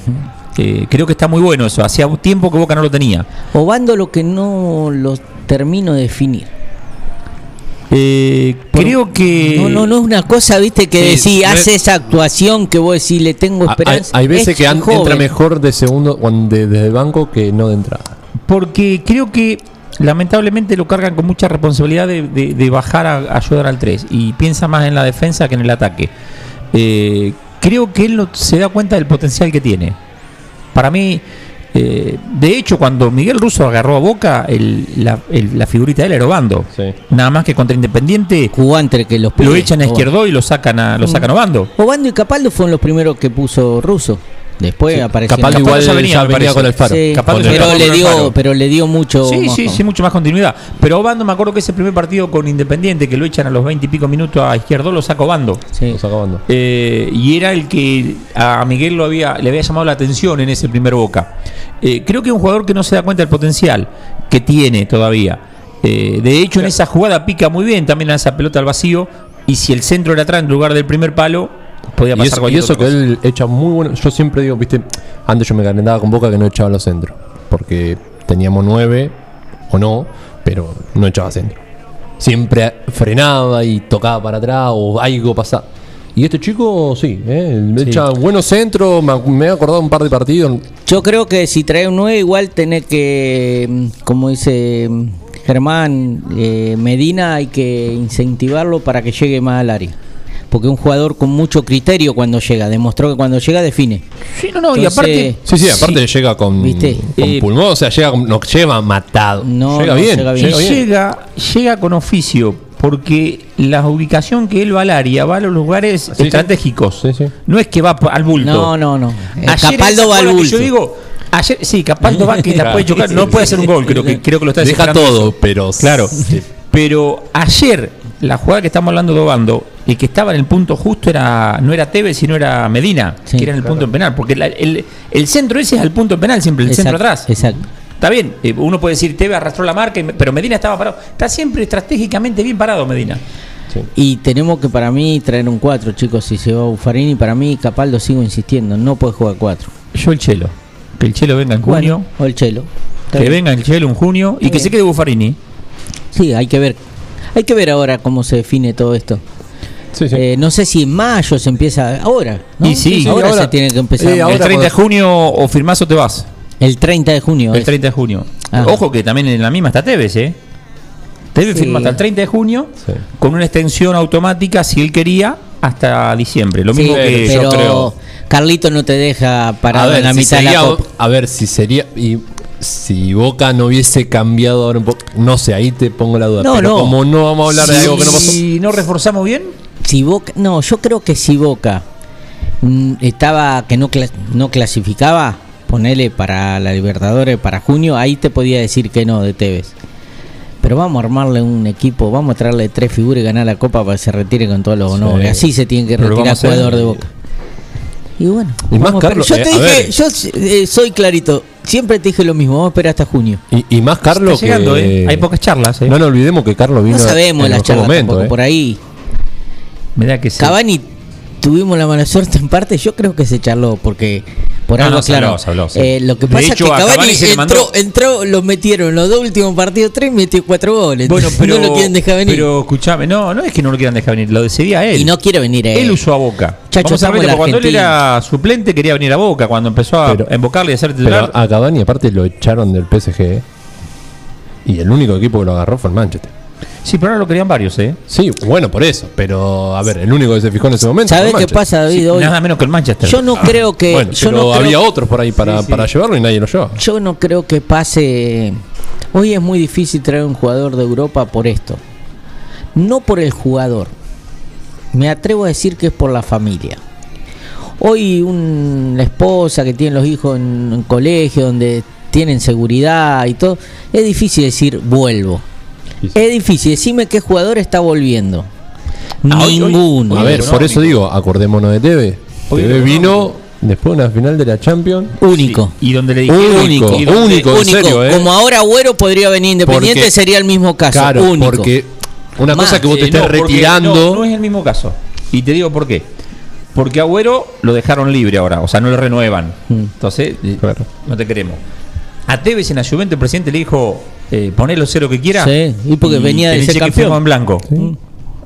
Eh, creo que está muy bueno eso. Hacía tiempo que Boca no lo tenía. Obando lo que no lo termino de definir. Eh, creo que. No, no, no es una cosa, viste, que decís, no es- hace esa actuación que vos decís, le tengo hay, esperanza. hay veces Es que joven. entra mejor de segundo cuando- de- desde el banco que no de entrada. Porque creo que lamentablemente lo cargan con mucha responsabilidad de, de- de bajar a, a ayudar al 3 y piensa más en la defensa que en el ataque. Eh, creo que él no se da cuenta del potencial que tiene. Para mí, eh, de hecho, cuando Miguel Russo agarró a Boca, el- la, el- la figurita de él era Obando. Sí. Nada más que contra Independiente Jugó entre que los lo echan a Obando. izquierdo y lo sacan a, lo sacan a Obando. Obando y Capaldo fueron los primeros que puso Russo. Después apareció. Capaldo igual ya ya venía, venía, me parece. con el faro. Sí, Capaldo Con el- ya pero, le con el faro. dio, pero le dio mucho. Sí, más sí, sí, mucho más continuidad. Pero Obando me acuerdo que ese primer partido con Independiente, que lo echan a los 20 y pico minutos a izquierdo, lo saca Obando. sí. Los acabando. Eh, y era el que a Miguel lo había, le había llamado la atención en ese primer Boca. Eh, creo que es un jugador que no se da cuenta del potencial que tiene todavía. Eh, de hecho, en esa jugada pica muy bien también a esa pelota al vacío. Y si el centro era atrás en lugar del primer palo, podía Y pasar y eso otra que cosa. él echa muy bueno. Yo siempre digo, viste, antes yo me calentaba con Boca que no echaba los centros. Porque teníamos nueve o no, pero no echaba centro. Siempre frenaba y tocaba para atrás o algo pasaba. Y este chico, sí, ¿eh? Sí. echa buenos centros. Me, me he acordado un par de partidos. Yo creo que si trae un 9, igual tenés que, mm, como dice mm, Germán, eh, Medina, hay que incentivarlo para que llegue más al área. Porque es un jugador con mucho criterio cuando llega, demostró que cuando llega define. Sí, no, no, y aparte. Sí, sí, aparte llega con, ¿Viste? con Eh, pulmón, o sea, llega, con- no lleva matado. No, llega, no, bien, llega llega bien. y bien. llega, llega con oficio, porque la ubicación que él va al área va a los lugares sí. estratégicos. Sí, sí. No es que va al bulto. No, no, no. Capaldo va al bulto. Yo digo, ayer, sí, Capaldo va que la puede chocar, no puede hacer un gol, creo que, creo que lo está Deja todo, eso. pero. Claro. Pero ayer, la jugada que estamos hablando de Obando, el que estaba en el punto justo era no era Tevez, sino era Medina, Sí, que era en el punto penal. Porque la- el, el centro ese es al punto penal, siempre, el Exacto, centro atrás. Exacto. Está bien, eh, uno puede decir Tevez arrastró la marca, pero Medina estaba parado. Está siempre estratégicamente bien parado Medina. Y tenemos que para mí traer un 4, chicos, si se va Buffarini, para mí Capaldo sigo insistiendo, no puede jugar 4. Yo el Chelo. Que el Chelo venga en junio. o el Chelo. Está que bien. venga el Chelo en junio y que se quede Buffarini. Sí, hay que ver. Hay que ver ahora cómo se define todo esto. Sí, sí. Eh, no sé si en mayo se empieza ahora. ¿no? Y sí, ahora, ahora- se tiene que empezar. eh, el 30 de junio o firmás o te vas. el 30 de junio. El es. 30 de junio. Ah. Ojo que también en la misma está Tevez, ¿eh? Tevez Sí. firma hasta el 30 de junio Sí. con una extensión automática, si él quería, hasta diciembre. Lo Sí, mismo que pero yo creo. Carlito no te deja parado ver, en la si mitad de la copa. a ver si sería. Y si Boca no hubiese cambiado ahora un poco. No sé, ahí te pongo la duda. No, pero no. como no vamos a hablar de algo que no pasó. Si no reforzamos bien, Si Boca, no, yo creo que si Boca mm, estaba que no clas- no clasificaba, ponele para la Libertadores para junio, ahí te podía decir que no de Tevez. Pero vamos a armarle un equipo, vamos a traerle tres figuras y ganar la copa para que se retire con todos los Sí. honores. Así se tiene que retirar jugador de Boca. Y bueno, Y más, Carlos, yo te eh, a dije, yo eh, soy clarito, siempre te dije lo mismo, vamos a esperar hasta junio. Y, y más Carlos. está llegando, que- ¿eh? Hay pocas charlas, ¿eh? No nos olvidemos que Carlos vino No sabemos en las charlas momento. tampoco, eh. por ahí. Me da que sí. Cavani tuvimos la mala suerte en parte, yo creo que se charló porque por No, algo no, se claro. habló, se habló, sí. eh, lo que pasa hecho, es que a Cavani, Cavani entró, mandó- entró, los metieron los dos últimos partidos tres, metió cuatro goles. Bueno, pero, no lo quieren dejar venir. Pero escúchame, no, no es que no lo quieran dejar venir, lo decidía él. y no quiere venir él. Él usó a Boca. Chacho, Vamos a cuando él era suplente quería venir a Boca, cuando empezó a Pero- embocarle y a ser Pero titular. a Cavani, aparte, lo echaron del PSG. eh. Y el único equipo que lo agarró fue el Manchester. Sí, pero ahora lo querían varios, ¿eh? Sí, bueno, por eso. Pero, a ver, el único que se fijó en ese momento. ¿Sabés qué pasa, David? Sí, Hoy? Nada menos que el Manchester. Yo no creo que. Bueno, yo pero no creo- había otros por ahí para, para llevarlo y nadie lo llevaba. Yo no creo que pase. Hoy es muy difícil traer un jugador de Europa por esto. No por el jugador. Me atrevo a decir que es por la familia. Hoy un- la esposa que tiene los hijos en, en colegio donde tienen seguridad y todo, es difícil decir vuelvo. Es difícil, decime qué jugador está volviendo. Ah, hoy- hoy- Ninguno. A ver, por eso digo, acordémonos de TV. TV vino después de una final de la Champions. único. Y donde le dijeron Único, y donde- único, en serio, ¿eh? Como ahora Agüero podría venir independiente, Porque- sería el mismo caso. Claro, único. porque una Más, cosa que vos te Eh, estés no, retirando. No, no es el mismo caso. Y te digo por qué. Porque Agüero lo dejaron libre ahora, o sea, no lo renuevan. Mm. Entonces, Claro. no te queremos. A Tevez en la Juventus el presidente le dijo, eh, ponelo cero que quiera. Sí, y porque venía de ser campeón. en blanco.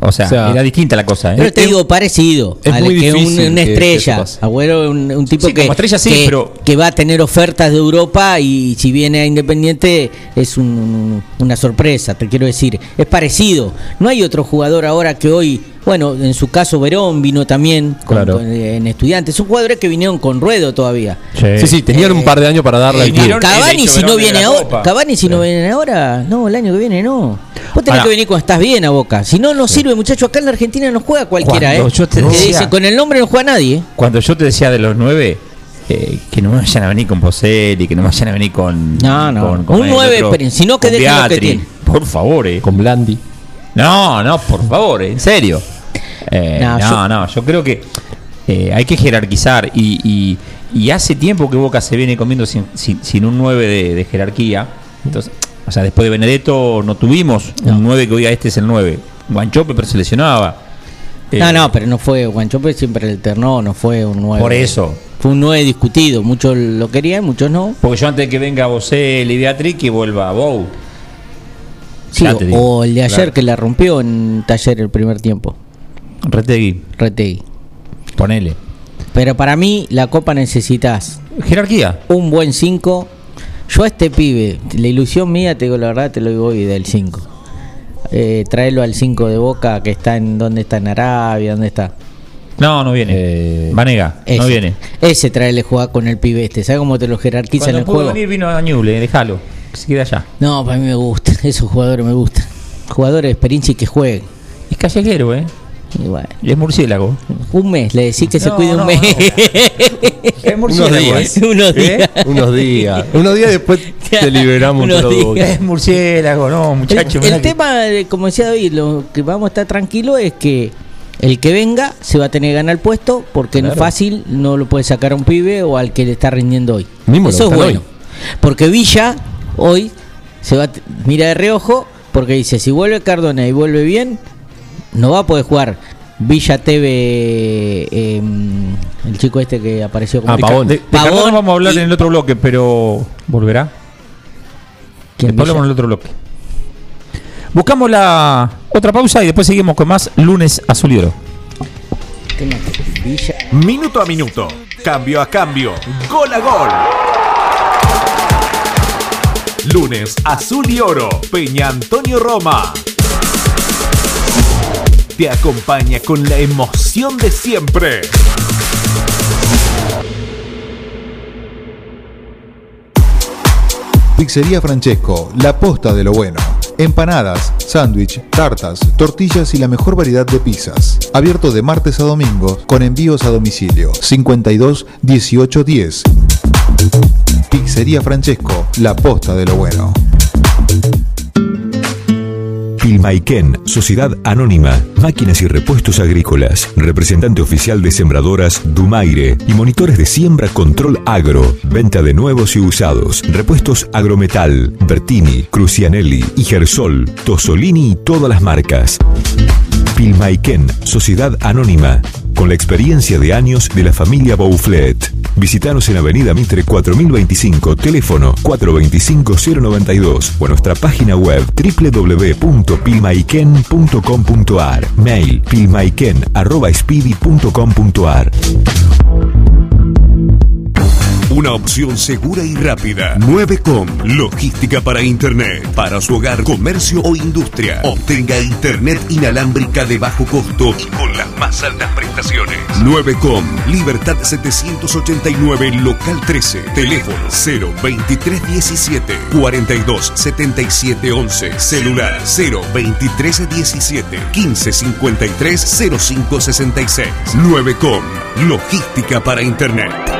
O sea, O sea, era distinta la cosa. ¿eh? Pero te digo, parecido. es al muy que un- una estrella. Agüero un, un tipo Sí, que, como estrella sí, que, pero- que va a tener ofertas de Europa y si viene a Independiente es un- una sorpresa, te quiero decir. Es parecido. No hay otro jugador ahora que hoy, bueno, en su caso Verón vino también con- Claro. con- en estudiantes. Son jugadores que vinieron con ruedo todavía. Sí, sí, tenían un par de años para darle al eh, vinieron- Cavani si no viene ahora. Cavani si no viene ahora, no, el año que viene no. Vos tenés Ahora- que venir cuando estás bien a Boca. Si no, no sirve, muchacho. Acá en la Argentina no juega cualquiera, Cuando ¿eh? yo te decía- dicen, con el nombre no juega nadie, ¿eh? Cuando yo te decía de los nueve, eh, que no me vayan a venir con Boselli, que no me vayan a venir con. No, no. con- con Un el nueve, si no, que con dejen lo que Beatri. tienen. Por favor, eh. Con Blandi. No, no, por favor, en serio. Eh, No, no, yo- no, yo creo que eh, hay que jerarquizar y, y- y hace tiempo que Boca se viene comiendo sin, sin- sin un 9 de, de jerarquía. Entonces, o sea, después de Benedetto no tuvimos un 9 que diga este es el 9. Guanchope, pero se lesionaba. Eh, No, no, pero no fue. Guanchope siempre alternó, no fue un 9. Por eso. Fue un 9 discutido. Muchos lo querían, muchos no. Porque yo antes de que venga Boselli y Beatriz, que vuelva a Bou. Sí, Ya te digo. o el de ayer Claro. que la rompió en taller el primer tiempo. Retegui, Retegui. ponele. Pero para mí, la Copa necesitas Jerarquía. un buen 5. Yo a este pibe, la ilusión mía, te digo la verdad, te lo digo hoy del 5. eh, traerlo al 5 de Boca que está en donde está en Arabia, dónde está. No, no viene. Eh, Vanega, no Ese. viene. Ese traerle jugar con el pibe este. ¿Sabes cómo te lo jerarquizan en Cuando el pudo juego? venir vino a Ñuble, déjalo. Se quede allá. No, para mí me gustan. Esos jugadores me gustan. Jugadores de experiencia y que jueguen. Es callejero, ¿eh? Y bueno, Y es murciélago. un mes, le decís que se No, cuide no, un mes. Es Unos días. Unos ¿Eh? días. Unos días. Unos días después te liberamos Unos todo. días. Es murciélago, no, muchacho. El, el tema, eh, como decía David, lo que vamos a estar tranquilos es que el que venga se va a tener que ganar el puesto porque no es Claro. fácil, no lo puede sacar a un pibe o al que le está rindiendo hoy. Mismo Eso es bueno. hoy. Porque Villa hoy se va mira de reojo porque dice, si vuelve Cardona y vuelve bien, no va a poder jugar Villa TV, eh, el chico este que apareció como Ah, Pavón. De, de Pavón Cardona vamos a hablar y- en el otro bloque, pero ¿volverá? ¿Quién, Después hablamos en el otro bloque. Buscamos la otra pausa y después seguimos con más lunes azul y oro. Minuto a minuto, cambio a cambio, gol a gol. Lunes Azul y Oro, Peña Antonio Roma. Te acompaña con la emoción de siempre. Pizzería Francesco, la posta de lo bueno. Empanadas, sándwich, tartas, tortillas y la mejor variedad de pizzas. Abierto de martes a domingos con envíos a domicilio. 52 18 10. Pizzería Francesco, la posta de lo bueno. Pilmaiken, Sociedad Anónima, Máquinas y Repuestos Agrícolas, representante oficial de sembradoras Dumaire y monitores de siembra Control Agro, venta de nuevos y usados, repuestos Agrometal, Bertini, Crucianelli, Igersol, Tosolini y todas las marcas. Pilmaiken, Sociedad Anónima, con la experiencia de años de la familia Bouflet. Visítanos en Avenida Mitre 4025, teléfono 425-092 o nuestra página web www.pilmaiken.com.ar, mail pilmaiken.speedy.com.ar. Una opción segura y rápida. 9com, logística para Internet, para su hogar, comercio o industria. Obtenga Internet inalámbrica de bajo costo y con las más altas prestaciones. 9com, Libertad 789, local 13, teléfono 02317 427711, celular 02317 1553 0566. 9com, logística para Internet.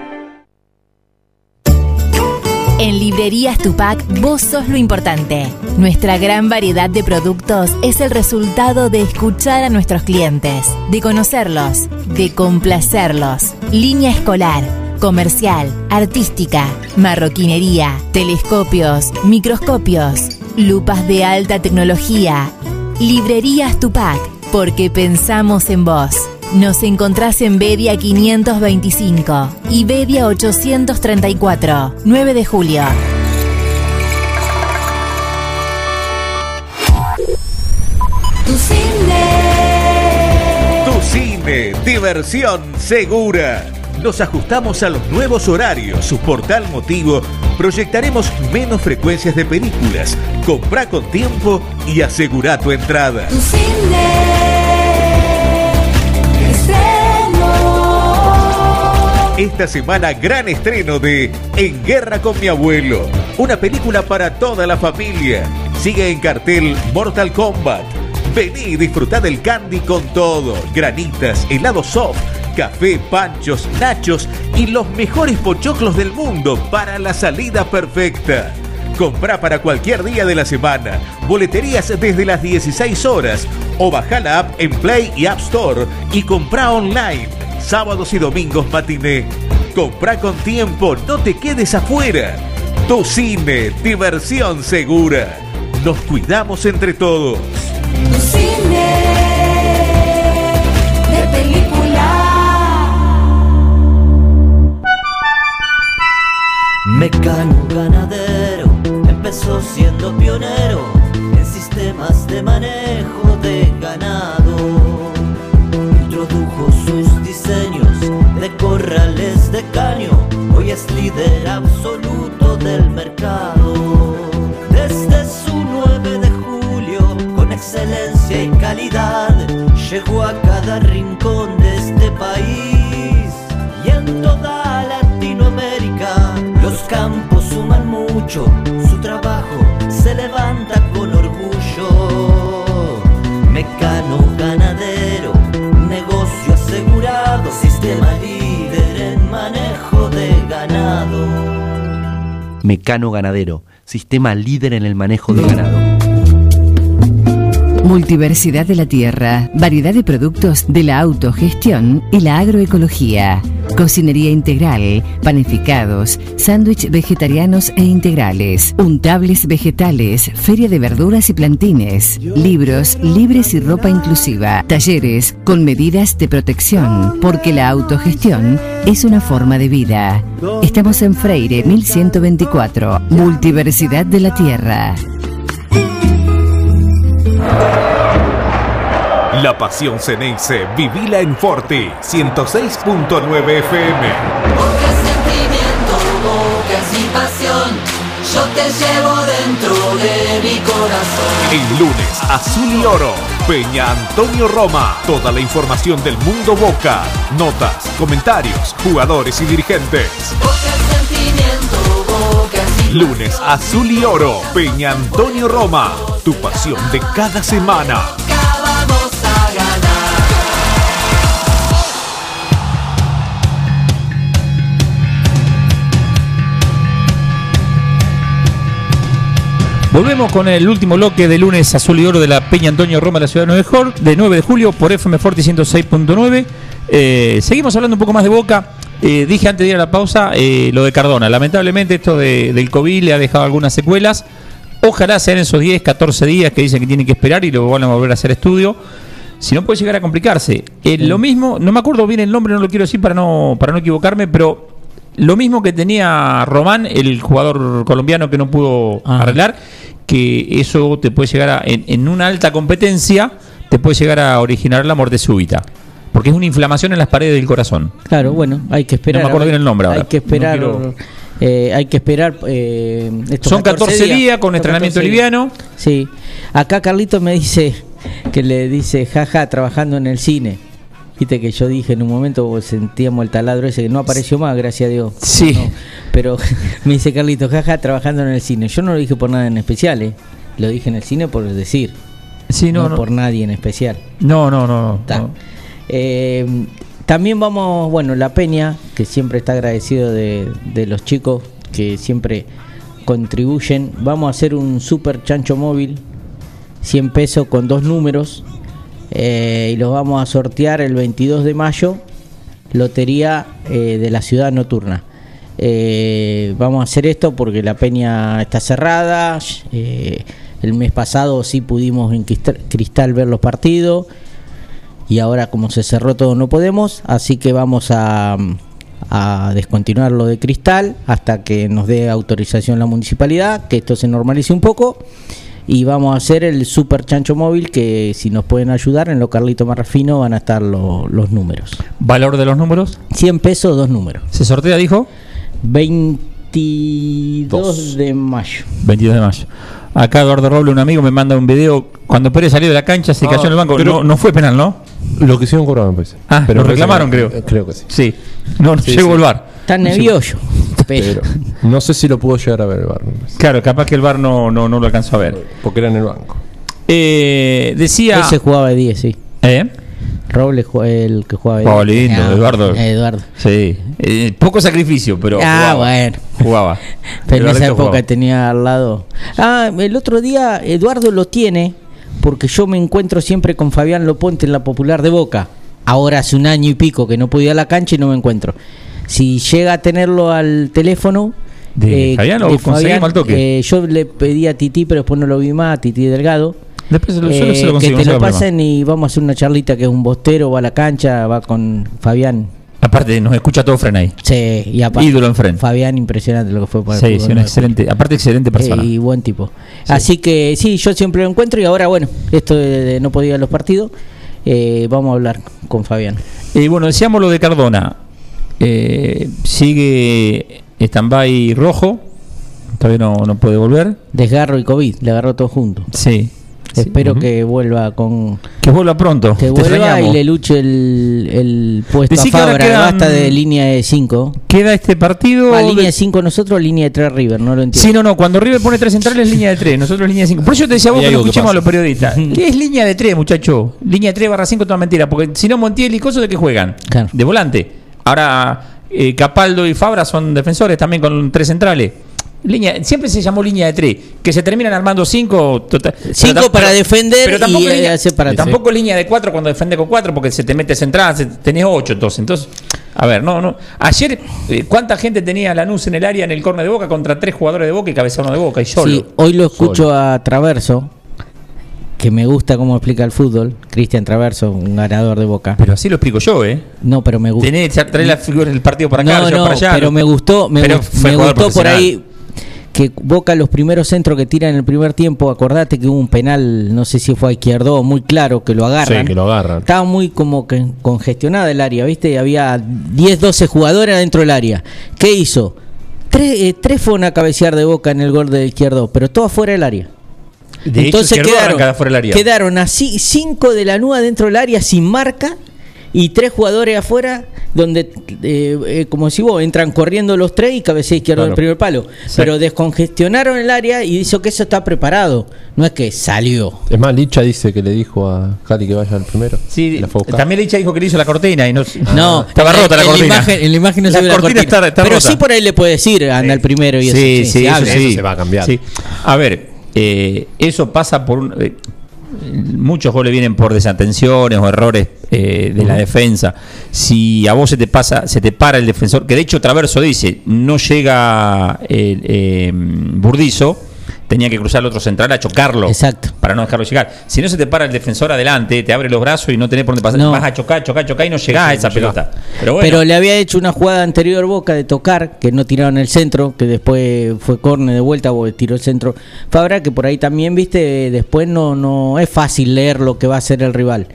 En Librerías Tupac, vos sos lo importante. Nuestra gran variedad de productos es el resultado de escuchar a nuestros clientes, de conocerlos, de complacerlos. Línea escolar, comercial, artística, marroquinería, telescopios, microscopios, lupas de alta tecnología. Librerías Tupac, porque pensamos en vos. Nos encontrás en Bedia 525 y Bedia 834, 9 de julio. Tu cine. Tu cine, diversión segura. Nos ajustamos a los nuevos horarios. Su portal motivo. Proyectaremos menos frecuencias de películas. Comprá con tiempo y asegura tu entrada. Tu cine. Esta semana gran estreno de En Guerra con mi abuelo, una película para toda la familia. Sigue en cartel Mortal Kombat. Vení y disfrutá del candy con todo, granitas, helado soft, café, panchos, nachos y los mejores pochoclos del mundo para la salida perfecta. Comprá para cualquier día de la semana. Boleterías desde las 16 horas. O baja la app en Play y App Store y comprá online. Sábados y domingos matiné. Compra con tiempo, no te quedes afuera. Tu cine, diversión segura. Nos cuidamos entre todos. Tu cine de película. Mecano ganadero empezó siendo pionero en sistemas de manejo hoy es líder absoluto del mercado. Desde su 9 de julio, con excelencia y calidad, llegó a cada rincón de este país y en toda Latinoamérica. Los campos suman mucho, su trabajo Mecano Ganadero, sistema líder en el manejo de ganado. Multiversidad de la tierra, variedad de productos de la autogestión y la agroecología. Cocinería integral, panificados, sándwich vegetarianos e integrales, untables vegetales, feria de verduras y plantines, libros libres y ropa inclusiva, talleres con medidas de protección, porque la autogestión es una forma de vida. Estamos en Freire 1124, Multiversidad de la Tierra. La pasión Ceneice, vivila en Forti, 106.9 FM. Porque sentimiento, bocas y pasión, yo te llevo dentro de mi corazón. El lunes, Azul y Oro, Peña Antonio Roma. Toda la información del mundo Boca, notas, comentarios, jugadores y dirigentes. Sentimiento, y Lunes, Azul y Oro, Peña Antonio Roma. Tu pasión de cada semana. Volvemos con el último bloque de lunes azul y oro de la Peña Antonio Roma, la ciudad de 9 de, Jor- de 9 de julio por FM Forti 106.9. Eh, seguimos hablando un poco más de Boca. Eh, dije antes de ir a la pausa eh, lo de Cardona. Lamentablemente esto de- del COVID le ha dejado algunas secuelas. Ojalá sean esos 10, 14 días que dicen que tienen que esperar y luego van a volver a hacer estudio. Si no puede llegar a complicarse. Eh, Lo mismo, no me acuerdo bien el nombre, no lo quiero decir para no, para no equivocarme, pero lo mismo que tenía Román, el jugador colombiano que no pudo arreglar, que eso te puede llegar a, en, en una alta competencia, te puede llegar a originar la muerte súbita. Porque es una inflamación en las paredes del corazón. Claro, bueno, hay que esperar. No me acuerdo bien el nombre Hay ahora. que esperar. No quiero- eh, hay que esperar. eh, estos Son 14 días con Son entrenamiento 14 días. liviano. Sí. Acá Carlito me dice que le dice jaja trabajando en el cine. Viste que yo dije en un momento pues, sentíamos el taladro ese que no apareció más, gracias a Dios. Sí. No, pero me dice Carlito, jaja trabajando en el cine. Yo no lo dije por nada en especial, ¿eh? Lo dije en el cine por decir. Sí, no, no, no. por nadie en especial. No, no, no. no. Eh, también vamos, bueno, la Peña, que siempre está agradecido de, de los chicos que siempre contribuyen. Vamos a hacer un super chancho móvil, 100 pesos con dos números, eh, y los vamos a sortear el 22 de mayo, Lotería eh, de la Ciudad Nocturna. Eh, vamos a hacer esto porque la peña está cerrada. el mes pasado sí pudimos en Cristal, ver los partidos y ahora como se cerró todo no podemos, así que vamos a, a descontinuar lo de Cristal hasta que nos dé autorización la municipalidad, que esto se normalice un poco y vamos a hacer el super chancho móvil que si nos pueden ayudar en lo Carlito Marrafino van a estar lo- los números. ¿Valor de los números? 100 pesos, dos números. ¿Se sortea, dijo? 22 de mayo. 22 de mayo. Acá Eduardo Roble, un amigo, me manda un video. Cuando Pérez salió de la cancha, se Ah, cayó en el banco. pero- no, no fue penal, ¿no? Lo que hicieron cobrar, me parece. Ah, Pero lo reclamaron, creo. Creo que sí. Sí. No, no Sí, llegó sí. el bar. Está nervioso. Pero no sé si lo pudo llegar a ver el bar. Claro, capaz que el bar no, no, no lo alcanzó a ver. Porque era en el banco. Eh, decía. Ese jugaba de 10, sí. ¿Eh? Robles el que jugaba de Jugaba 10. lindo, Ah, Eduardo. Eduardo. Sí. Eh, poco sacrificio, pero. Ah, jugaba. bueno. Jugaba. Pero en esa época jugaba. tenía al lado. Ah, el otro día Eduardo lo tiene porque yo me encuentro siempre con Fabián Loponte en la popular de Boca. Ahora hace un año y pico que no pude ir a la cancha y no me encuentro. Si llega a tenerlo al teléfono. ¿De Fabián lo conseguimos al toque? eh, yo le pedí a Titi, pero después no lo vi más, a Titi Delgado. Después se lo, Eh, se lo consigo, que no te se lo problema. pasen y vamos a hacer una charlita que es un bostero, va a la cancha, va con Fabián. Aparte, nos escucha todo Fren ahí. Sí, y aparte. Ídolo en Fren. Fabián, impresionante lo que fue para Sí, nueve. excelente, aparte excelente persona. Eh, y buen tipo. Así que sí, yo siempre lo encuentro y ahora, bueno, esto de, de no podía ir a los partidos, eh, vamos a hablar con Fabián. Y bueno, decíamos lo de Cardona. Eh, sigue stand-by rojo. Todavía no, no puede volver. Desgarro y COVID, le agarró todo junto. Sí. Espero que vuelva con. Que vuelva pronto. Que Te vuelva y le luche el, el puesto Decí a que ahora Fabra. quedan- Basta de línea de 5. Queda este partido. A línea de- de 5 nosotros, línea de 3 River, no lo entiendo. Sí, no, no. Cuando River pone tres centrales, línea de tres. Nosotros línea de cinco. Por eso te decía vos que que escuchemos a los periodistas. ¿Qué es línea de tres, muchacho? Línea de tres barra cinco, toda mentira. Porque si no, Montiel y Coso, ¿de qué juegan? De volante. Ahora, eh, Capaldo y Fabra son defensores también con tres centrales. Línea, siempre se llamó línea de tres, que se terminan armando cinco. tota- Cinco pero para pero- defender pero tampoco y, línea, hacer para tampoco línea de cuatro cuando defende con cuatro, porque se te mete central, se- tenés ocho entonces. Entonces, a ver, no, no. Ayer, eh, ¿cuánta gente tenía Lanús en el área en el córner de Boca contra tres jugadores de Boca y cabeza uno de Boca y solo? Sí, hoy lo escucho a Traverso, que me gusta cómo explica el fútbol. Cristian Traverso, un ganador de Boca. Pero así lo explico yo, ¿eh? No, pero me gusta. Tenés, traés la figura del partido para acá, no, yo no, para allá. pero me gustó, me, Pero gust- fue me gustó por ahí que Boca los primeros centros que tira en el primer tiempo, acordate que hubo un penal, no sé si fue a izquierdo, muy claro que lo agarran. Sí, que lo agarran. Estaba muy como que congestionada el área, ¿viste? Había 10, 12 jugadores adentro del área. ¿Qué hizo? Tres, eh, tres fueron a cabecear de Boca en el gol de izquierdo, pero todo afuera del área. De hecho, arranca de afuera del área. quedaron así cinco de la nua dentro del área sin marca y tres jugadores afuera donde, eh, eh, como si vos, entran corriendo los tres y cabecea izquierdo Claro. del primer palo. Sí. Pero descongestionaron el área y hizo que eso está preparado. No es que salió. Es más, Licha dice que le dijo a Cali que vaya al primero. Sí, La a también Licha dijo que le hizo la cortina y no. No, estaba rota la en cortina. imagen, en la imagen no se ve la cortina. está- está Pero rota. sí por ahí le puede decir, anda el primero y eso. Sí, sí, se eso habla. sí. cambiar. Sí. A ver, eh, eso pasa por un- eh, muchos goles vienen por desatenciones o errores eh, de la defensa. Si a vos se te pasa, se te para el defensor, que de hecho Traverso dice, no llega el eh, Burdizo, tenía que cruzar el otro central a chocarlo. Exacto. Para no dejarlo llegar. Si no se te para el defensor adelante, te abre los brazos y no tenés por dónde pasar, No. vas a chocar, chocar, chocar y no llegás a esa no pelota. Pero bueno. Pero le había hecho una jugada anterior Boca de tocar, que no tiraron el centro, que después fue córner de vuelta, o tiró el centro Fabra, que por ahí también, viste, después no, no es fácil leer lo que va a hacer el rival.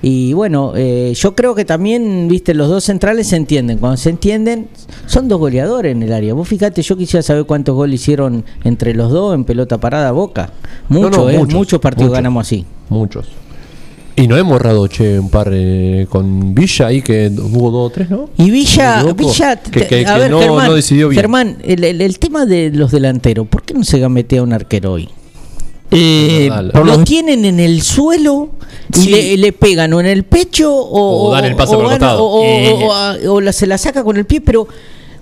Y bueno, eh, yo creo que también, viste, los dos centrales se entienden. Cuando se entienden, son dos goleadores en el área. Vos fíjate, yo quisiera saber cuántos goles hicieron entre los dos en pelota parada Boca. Muchos, No, no, eh, muchos, muchos partidos muchos. ganamos así. Muchos. Y no hemos errado, che, un par eh, con Villa ahí que hubo dos o tres, ¿no? Y Villa. Villa que, que- a que ver, no, Germán, no decidió bien. Germán, el, el- el tema de los delanteros, ¿por qué no se gametea un arquero hoy? Eh, Lo los- tienen en el suelo y Sí. le, le pegan o en el pecho o, O dan el pase por el gana- costado. o- o- Eh. o a- o la, se la saca con el pie, pero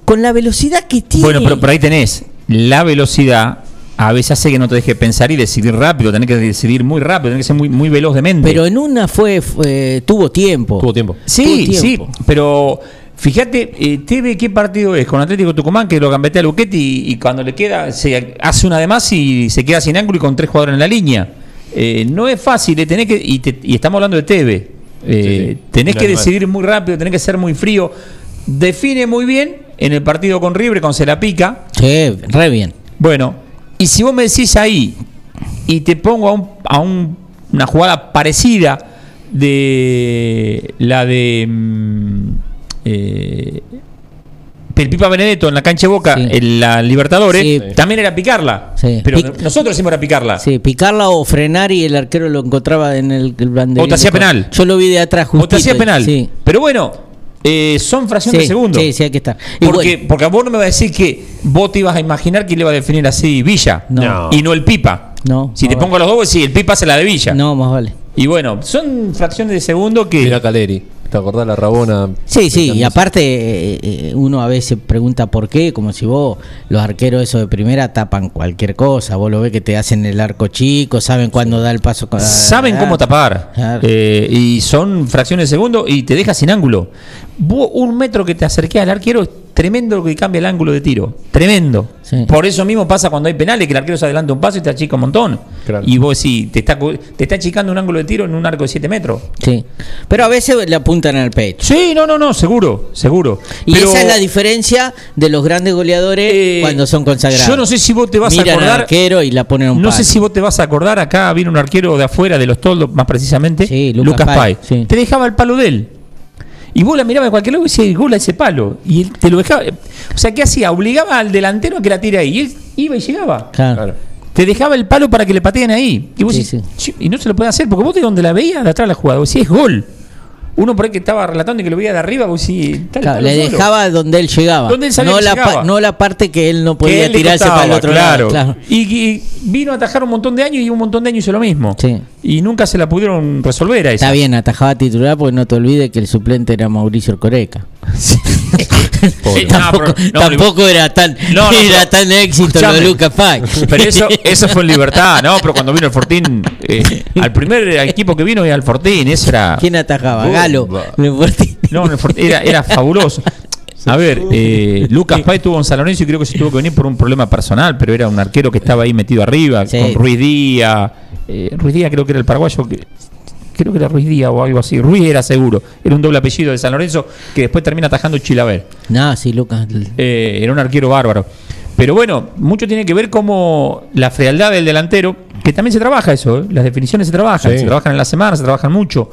con la velocidad que tiene. Bueno, pero por ahí tenés la velocidad. A veces hace que no te deje pensar y decidir rápido. Tenés que decidir muy rápido, tenés que ser muy, muy veloz de mente. Pero en una fue, fue- tuvo tiempo. Tuvo tiempo. sí, tuvo sí, pero fíjate, eh, TV, ¿qué partido es? Con Atlético Tucumán, que lo gambetea Luquetti y, y cuando le queda, se hace una de más y se queda sin ángulo y con tres jugadores en la línea. Eh, no es fácil, eh, tenés que, y, te- y estamos hablando de TV. Eh, Sí, sí. Tenés que decidir muy rápido, tenés que ser muy frío. Define muy bien en el partido con River, con Se la pica. Sí, re bien. Bueno, y si vos me decís ahí y te pongo a, un- a un- una jugada parecida de la de mm, eh, el Pipa Benedetto en la cancha de Boca, Sí. en la Libertadores, Sí. también era picarla. Sí. Pero Pic- nosotros hicimos era picarla. Sí, picarla o frenar y el arquero lo encontraba en el, el banderín O te hacía penal. Yo lo vi de atrás O te hacía justito, penal. Sí. Pero bueno, eh, son fracciones Sí, de segundo. sí, sí, hay que estar. Y Porque, bueno, porque a vos no me vas a decir que vos te ibas a imaginar que le iba a definir así Villa. No. Y no el Pipa. No, Si te vale. pongo los dos, sí, el Pipa hace la de Villa. no, más vale. Y bueno, son fracciones de segundo que. Mira Caleri. ¿Te acordás la Rabona? Sí, sí, y aparte eh, eh, uno a veces pregunta por qué, como si vos, los arqueros esos de primera tapan cualquier cosa, vos lo ves que te hacen el arco chico, saben cuándo da el paso. con- saben ah, cómo tapar. Eh, y son fracciones de segundo y te deja sin ángulo. Vos, un metro que te acerques al arquero, tremendo lo que cambia el ángulo de tiro. Tremendo. Sí. Por eso mismo pasa cuando hay penales, que el arquero se adelanta un paso y te achica un montón. Claro. Y vos sí, te está, te está achicando un ángulo de tiro en un arco de 7 metros. Sí. Pero a veces le apuntan al pecho. Sí, no, no, no, seguro, seguro. Y Pero esa es la diferencia de los grandes goleadores Eh, cuando son consagrados. yo no sé si vos te vas a Miran al acordar- arquero y la ponen a un No palo. sé si vos te vas a acordar, acá vino un arquero de afuera, de los toldos más precisamente, Sí, Lucas Lucas Pai, Pai. sí. Te dejaba el palo de él. Y vos la mirabas de cualquier lado y decías, gol a ese palo. Y él te lo dejaba. O sea, ¿qué hacía? Obligaba al delantero a que la tire ahí. Y él iba y llegaba. Claro. Te dejaba el palo para que le pateen ahí. Y, vos Sí, decís, y no se lo puede hacer, porque vos de donde la veías, de atrás la jugada, vos decís, es gol. Uno por ahí que estaba relatando y que lo veía de arriba, Claro, palo le solo. dejaba donde él llegaba. Donde él sabía no, que la llegaba. no la parte que él no podía él tirarse costaba, para el otro claro. lado. Claro. Y, y vino a atajar un montón de años y un montón de años hizo lo mismo. Sí. Y nunca se la pudieron resolver a esa. Está bien, atajaba titular porque no te olvides que el suplente era Mauricio Coreca. Pobre. tampoco No, pero- no, tampoco era tan, No, era pero- tan éxito lo de. Lucas Pai. Pero eso, eso fue en libertad, ¿no? Pero cuando vino el Fortín, eh, al primer equipo que vino era el Fortín, eso era. ¿Quién atajaba? Galo. Fortín. No, el Fortín era, era fabuloso. A ver, eh, Lucas Pay tuvo en San Lorenzo y creo que se tuvo que venir por un problema personal, pero era un arquero que estaba ahí metido arriba, Sí. con Ruiz Díaz. eh, Ruiz Díaz creo que era el paraguayo, que, creo que era Ruiz Díaz o algo así. Ruiz era seguro, era un doble apellido de San Lorenzo que después termina atajando Chilaver. No, sí, Lucas. Eh, era un arquero bárbaro. Pero bueno, mucho tiene que ver como la frialdad del delantero, que también se trabaja eso, ¿eh? las definiciones se trabajan, Sí. se trabajan en la semana, se trabajan mucho.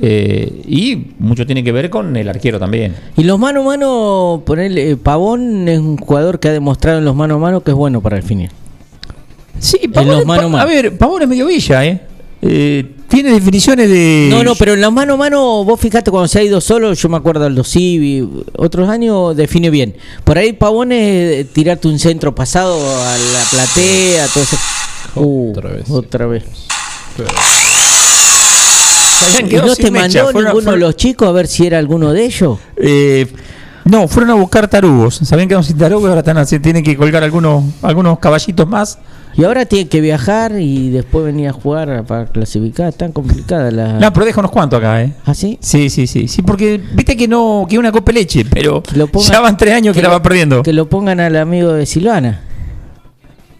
eh, y mucho tiene que ver con el arquero también. Y los mano a mano, ponerle, eh, Pavón es un jugador que ha demostrado en los mano a mano que es bueno para el final. Sí, En Pavón, los mano a mano. a ver, Pavón es medio villa, ¿eh? Eh, tiene definiciones de. No, no, pero en la mano a mano, vos fijate cuando se ha ido solo, yo me acuerdo del Civi, otros años define bien. Por ahí Pavón es eh, tirarte un centro pasado a la platea, todo eso. Uh, Otra vez. Otra vez. Sabían ¿Y que no te mandó fueron- ninguno de los chicos a ver si era alguno de ellos? Eh, no, fueron a buscar tarugos. Sabían que eran sin tarugos ahora están así, tienen que colgar algunos, algunos caballitos más. Y ahora tiene que viajar y después venir a jugar para clasificar. Tan complicada la. No, pero deja unos cuantos acá, ¿eh? ¿Ah, sí? Sí, sí, sí. Sí, porque viste que no, que una copa leche, pero lo pongan- ya van tres años que, la va perdiendo. Que lo pongan al amigo de Silvana,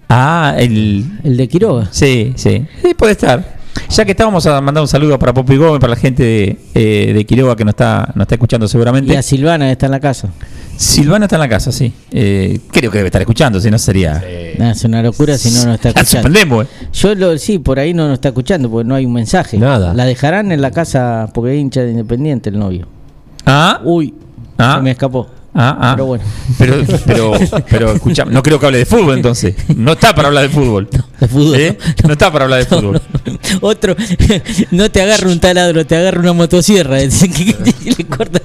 Ah, el. el de Quiroga. Sí, sí. Sí, puede estar. Ya que estábamos a mandar un saludo para Popi Gómez, para la gente de, eh, de Quiroga que nos está, nos está escuchando seguramente. Y a Silvana está en la casa. Silvana está en la casa, sí. Eh, creo que debe estar escuchando, si no sería. Nah, es una locura si no nos está La escuchando. suspendemos, eh. Yo lo, sí, por ahí no nos está escuchando porque no hay un mensaje. Nada. La dejarán en la casa porque es hincha de Independiente el novio. Ah, Uy, ah, se me escapó. Ah, ah. Pero bueno. Pero, pero, pero escucha, no creo que hable de fútbol entonces. No está para hablar de fútbol. De fútbol. ¿Eh? No está para hablar de fútbol. Otro, no te agarra un taladro, te agarra una motosierra. Dicen que, que le corta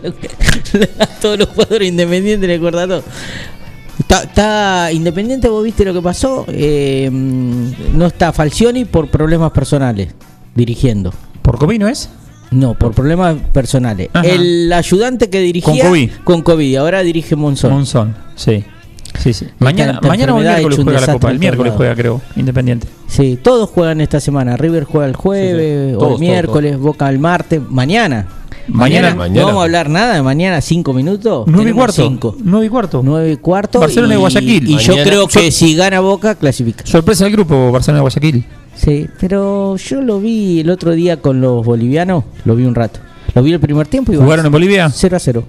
a todos los jugadores independientes, le corta todo. Está, está Independiente, vos viste lo que pasó. Eh, no está Falcioni por problemas personales dirigiendo. ¿Por Covino es? No, por problemas personales. Ajá. El ayudante que dirigía Con COVID. con COVID, ahora dirige Monzón. Monzón, sí. Sí, sí. Mañana, esta mañana o miércoles juega la Copa. El miércoles juega, creo, Independiente. Sí, todos juegan esta semana. River juega el jueves, Sí, sí. o Todos, el miércoles, Boca el martes, mañana. Mañana- mañana. No vamos a hablar nada de mañana, cinco minutos. Nueve y cuarto. cinco. Nueve y cuarto. Nueve y cuarto. Barcelona y Guayaquil. Y yo creo que si gana Boca, clasifica. Sorpresa del grupo Barcelona-Guayaquil. Sí, pero yo lo vi el otro día con los bolivianos, lo vi un rato. Lo vi el primer tiempo y ¿Jugaron en Bolivia? 0 a 0.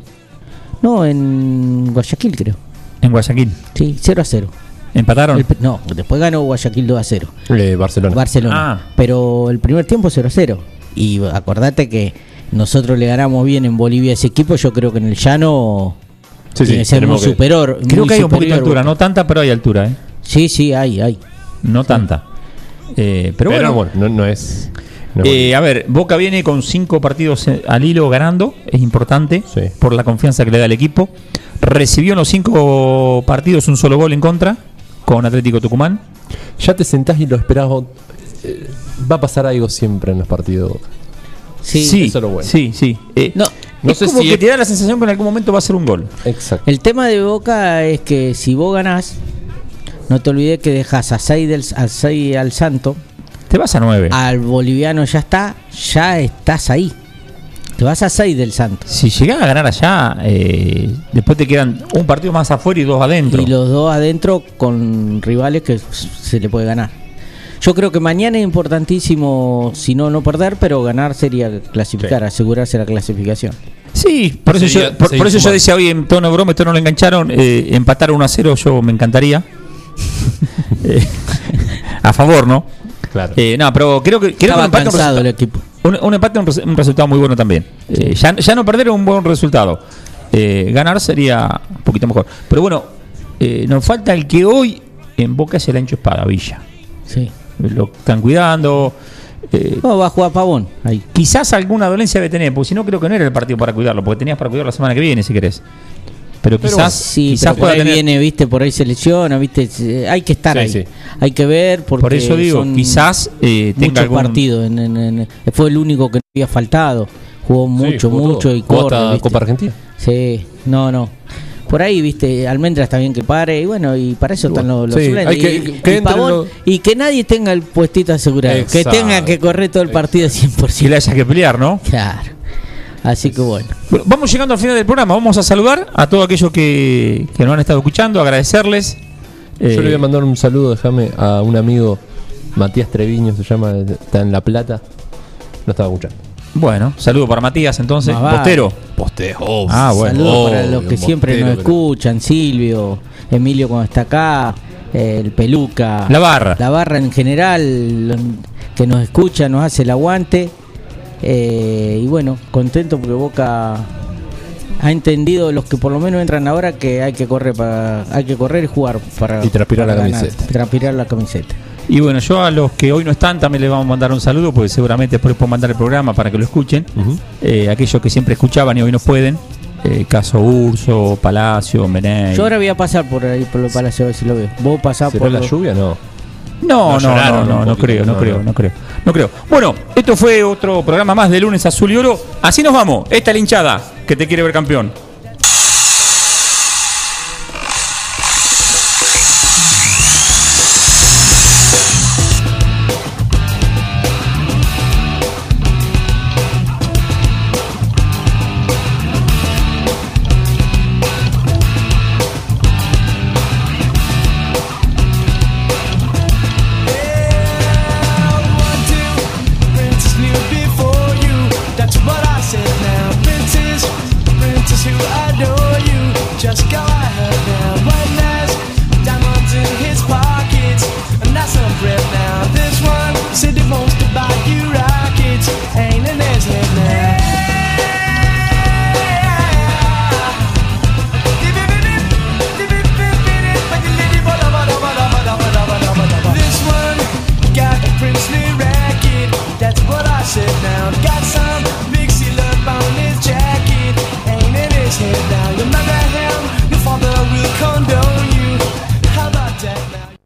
No, en Guayaquil creo. En Guayaquil. Sí, 0 a 0. ¿Empataron? El no, después ganó Guayaquil 2 a 0. Eh, Barcelona. Barcelona. Ah. Pero el primer tiempo 0 a 0. Y acordate que nosotros le ganamos bien en Bolivia a ese equipo. Yo creo que en el llano Sí, tiene que sí, ser muy superior. Creo muy que hay un poquito de altura. No tanta, pero hay altura, ¿eh? Sí, sí, hay, hay. No tanta. Eh, pero, Pero, bueno. bueno, no, no es. no Eh, a ver, Boca viene con cinco partidos eh, al hilo ganando, es importante Sí. por la confianza que le da el equipo. Recibió en los cinco partidos un solo gol en contra con Atlético Tucumán. ya te sentás y lo esperás. eh, va a pasar algo siempre en los partidos. Sí. sí, eso es lo bueno. sí, sí. Eh, No, No es sé como si que es- te da la sensación que en algún momento va a ser un gol. Exacto. El tema de Boca es que si vos ganás, no te olvides que dejas a 6 del, a seis al Santo, Te vas a nueve. al boliviano ya está, ya estás ahí. Te vas a 6 del Santos. Si llegás a ganar allá, eh, después te quedan un partido más afuera y dos adentro. Y los dos adentro con rivales que se le puede ganar. Yo creo que mañana es importantísimo, si no, no perder, pero ganar sería clasificar, asegurarse la clasificación. Sí, por eso, Seguía- yo, por, eso yo decía hoy en tono de broma, esto no lo engancharon, eh, empatar 1 a 0 yo me encantaría. Eh, a favor, ¿no? Claro. Eh, no, pero creo que, creo que un empate, el equipo. un, un empate es un, res- un resultado muy bueno también. Eh, ya, ya no perder es un buen resultado. Eh, ganar sería un poquito mejor. Pero bueno, eh, nos falta el que hoy en Boca es el ancho espada, Villa. Sí. Lo están cuidando. eh, No, va a jugar Pavón ahí. Quizás alguna dolencia debe tener, porque si no creo que no era el partido para cuidarlo, porque tenías para cuidarlo la semana que viene, si querés. Pero quizás, sí, quizás pero por ahí tener. viene, viste, por ahí se lesiona, viste, hay que estar Sí, ahí. sí. Hay que ver porque Por eso digo, son quizás eh, tenga muchos algún- partidos. En, en- en- fue el único que no había faltado. Jugó mucho, jugó mucho todo. y corre. Copa Argentina. Sí, no, no. Por ahí, viste, Almendra está bien que pare y bueno, y para eso están los, suplentes. que- y, que y Pavón, los- y que nadie tenga el puestito asegurado. Exacto. Que tenga que correr todo el partido 100%. Que le haya que pelear, ¿no? Claro. Así que bueno. Bueno, vamos llegando al final del programa. Vamos a saludar a todos aquellos que, que nos han estado escuchando, agradecerles. Eh, Yo le voy a mandar un saludo, déjame, a un amigo, Matías Treviño se llama, está en La Plata. No estaba escuchando. Bueno, saludo para Matías entonces. Más vale. Postero. Postero. Ah, bueno. Saludos para los que siempre nos escuchan, Silvio, Emilio cuando está acá, eh, el Peluca. La Barra. La barra en general, que nos escucha, nos hace el aguante. Eh, y bueno, contento porque Boca ha entendido los que por lo menos entran ahora que hay que correr para hay que correr y jugar para Y transpirar para la ganar, camiseta. transpirar la camiseta. Y bueno, yo a los que hoy no están también les vamos a mandar un saludo, porque seguramente después puedo mandar el programa para que lo escuchen. Eh, aquellos que siempre escuchaban y hoy no pueden. Eh, caso Urso, Palacio, Meney. Yo ahora voy a pasar por ahí por los palacios a ver si lo veo. Vos pasás ¿Será por la los- lluvia? No. No, No, no, no, no, creo, no creo, no. creo, no creo. Bueno, esto fue otro programa más de lunes azul y oro. Así nos vamos. Esta hinchada que te quiere ver campeón.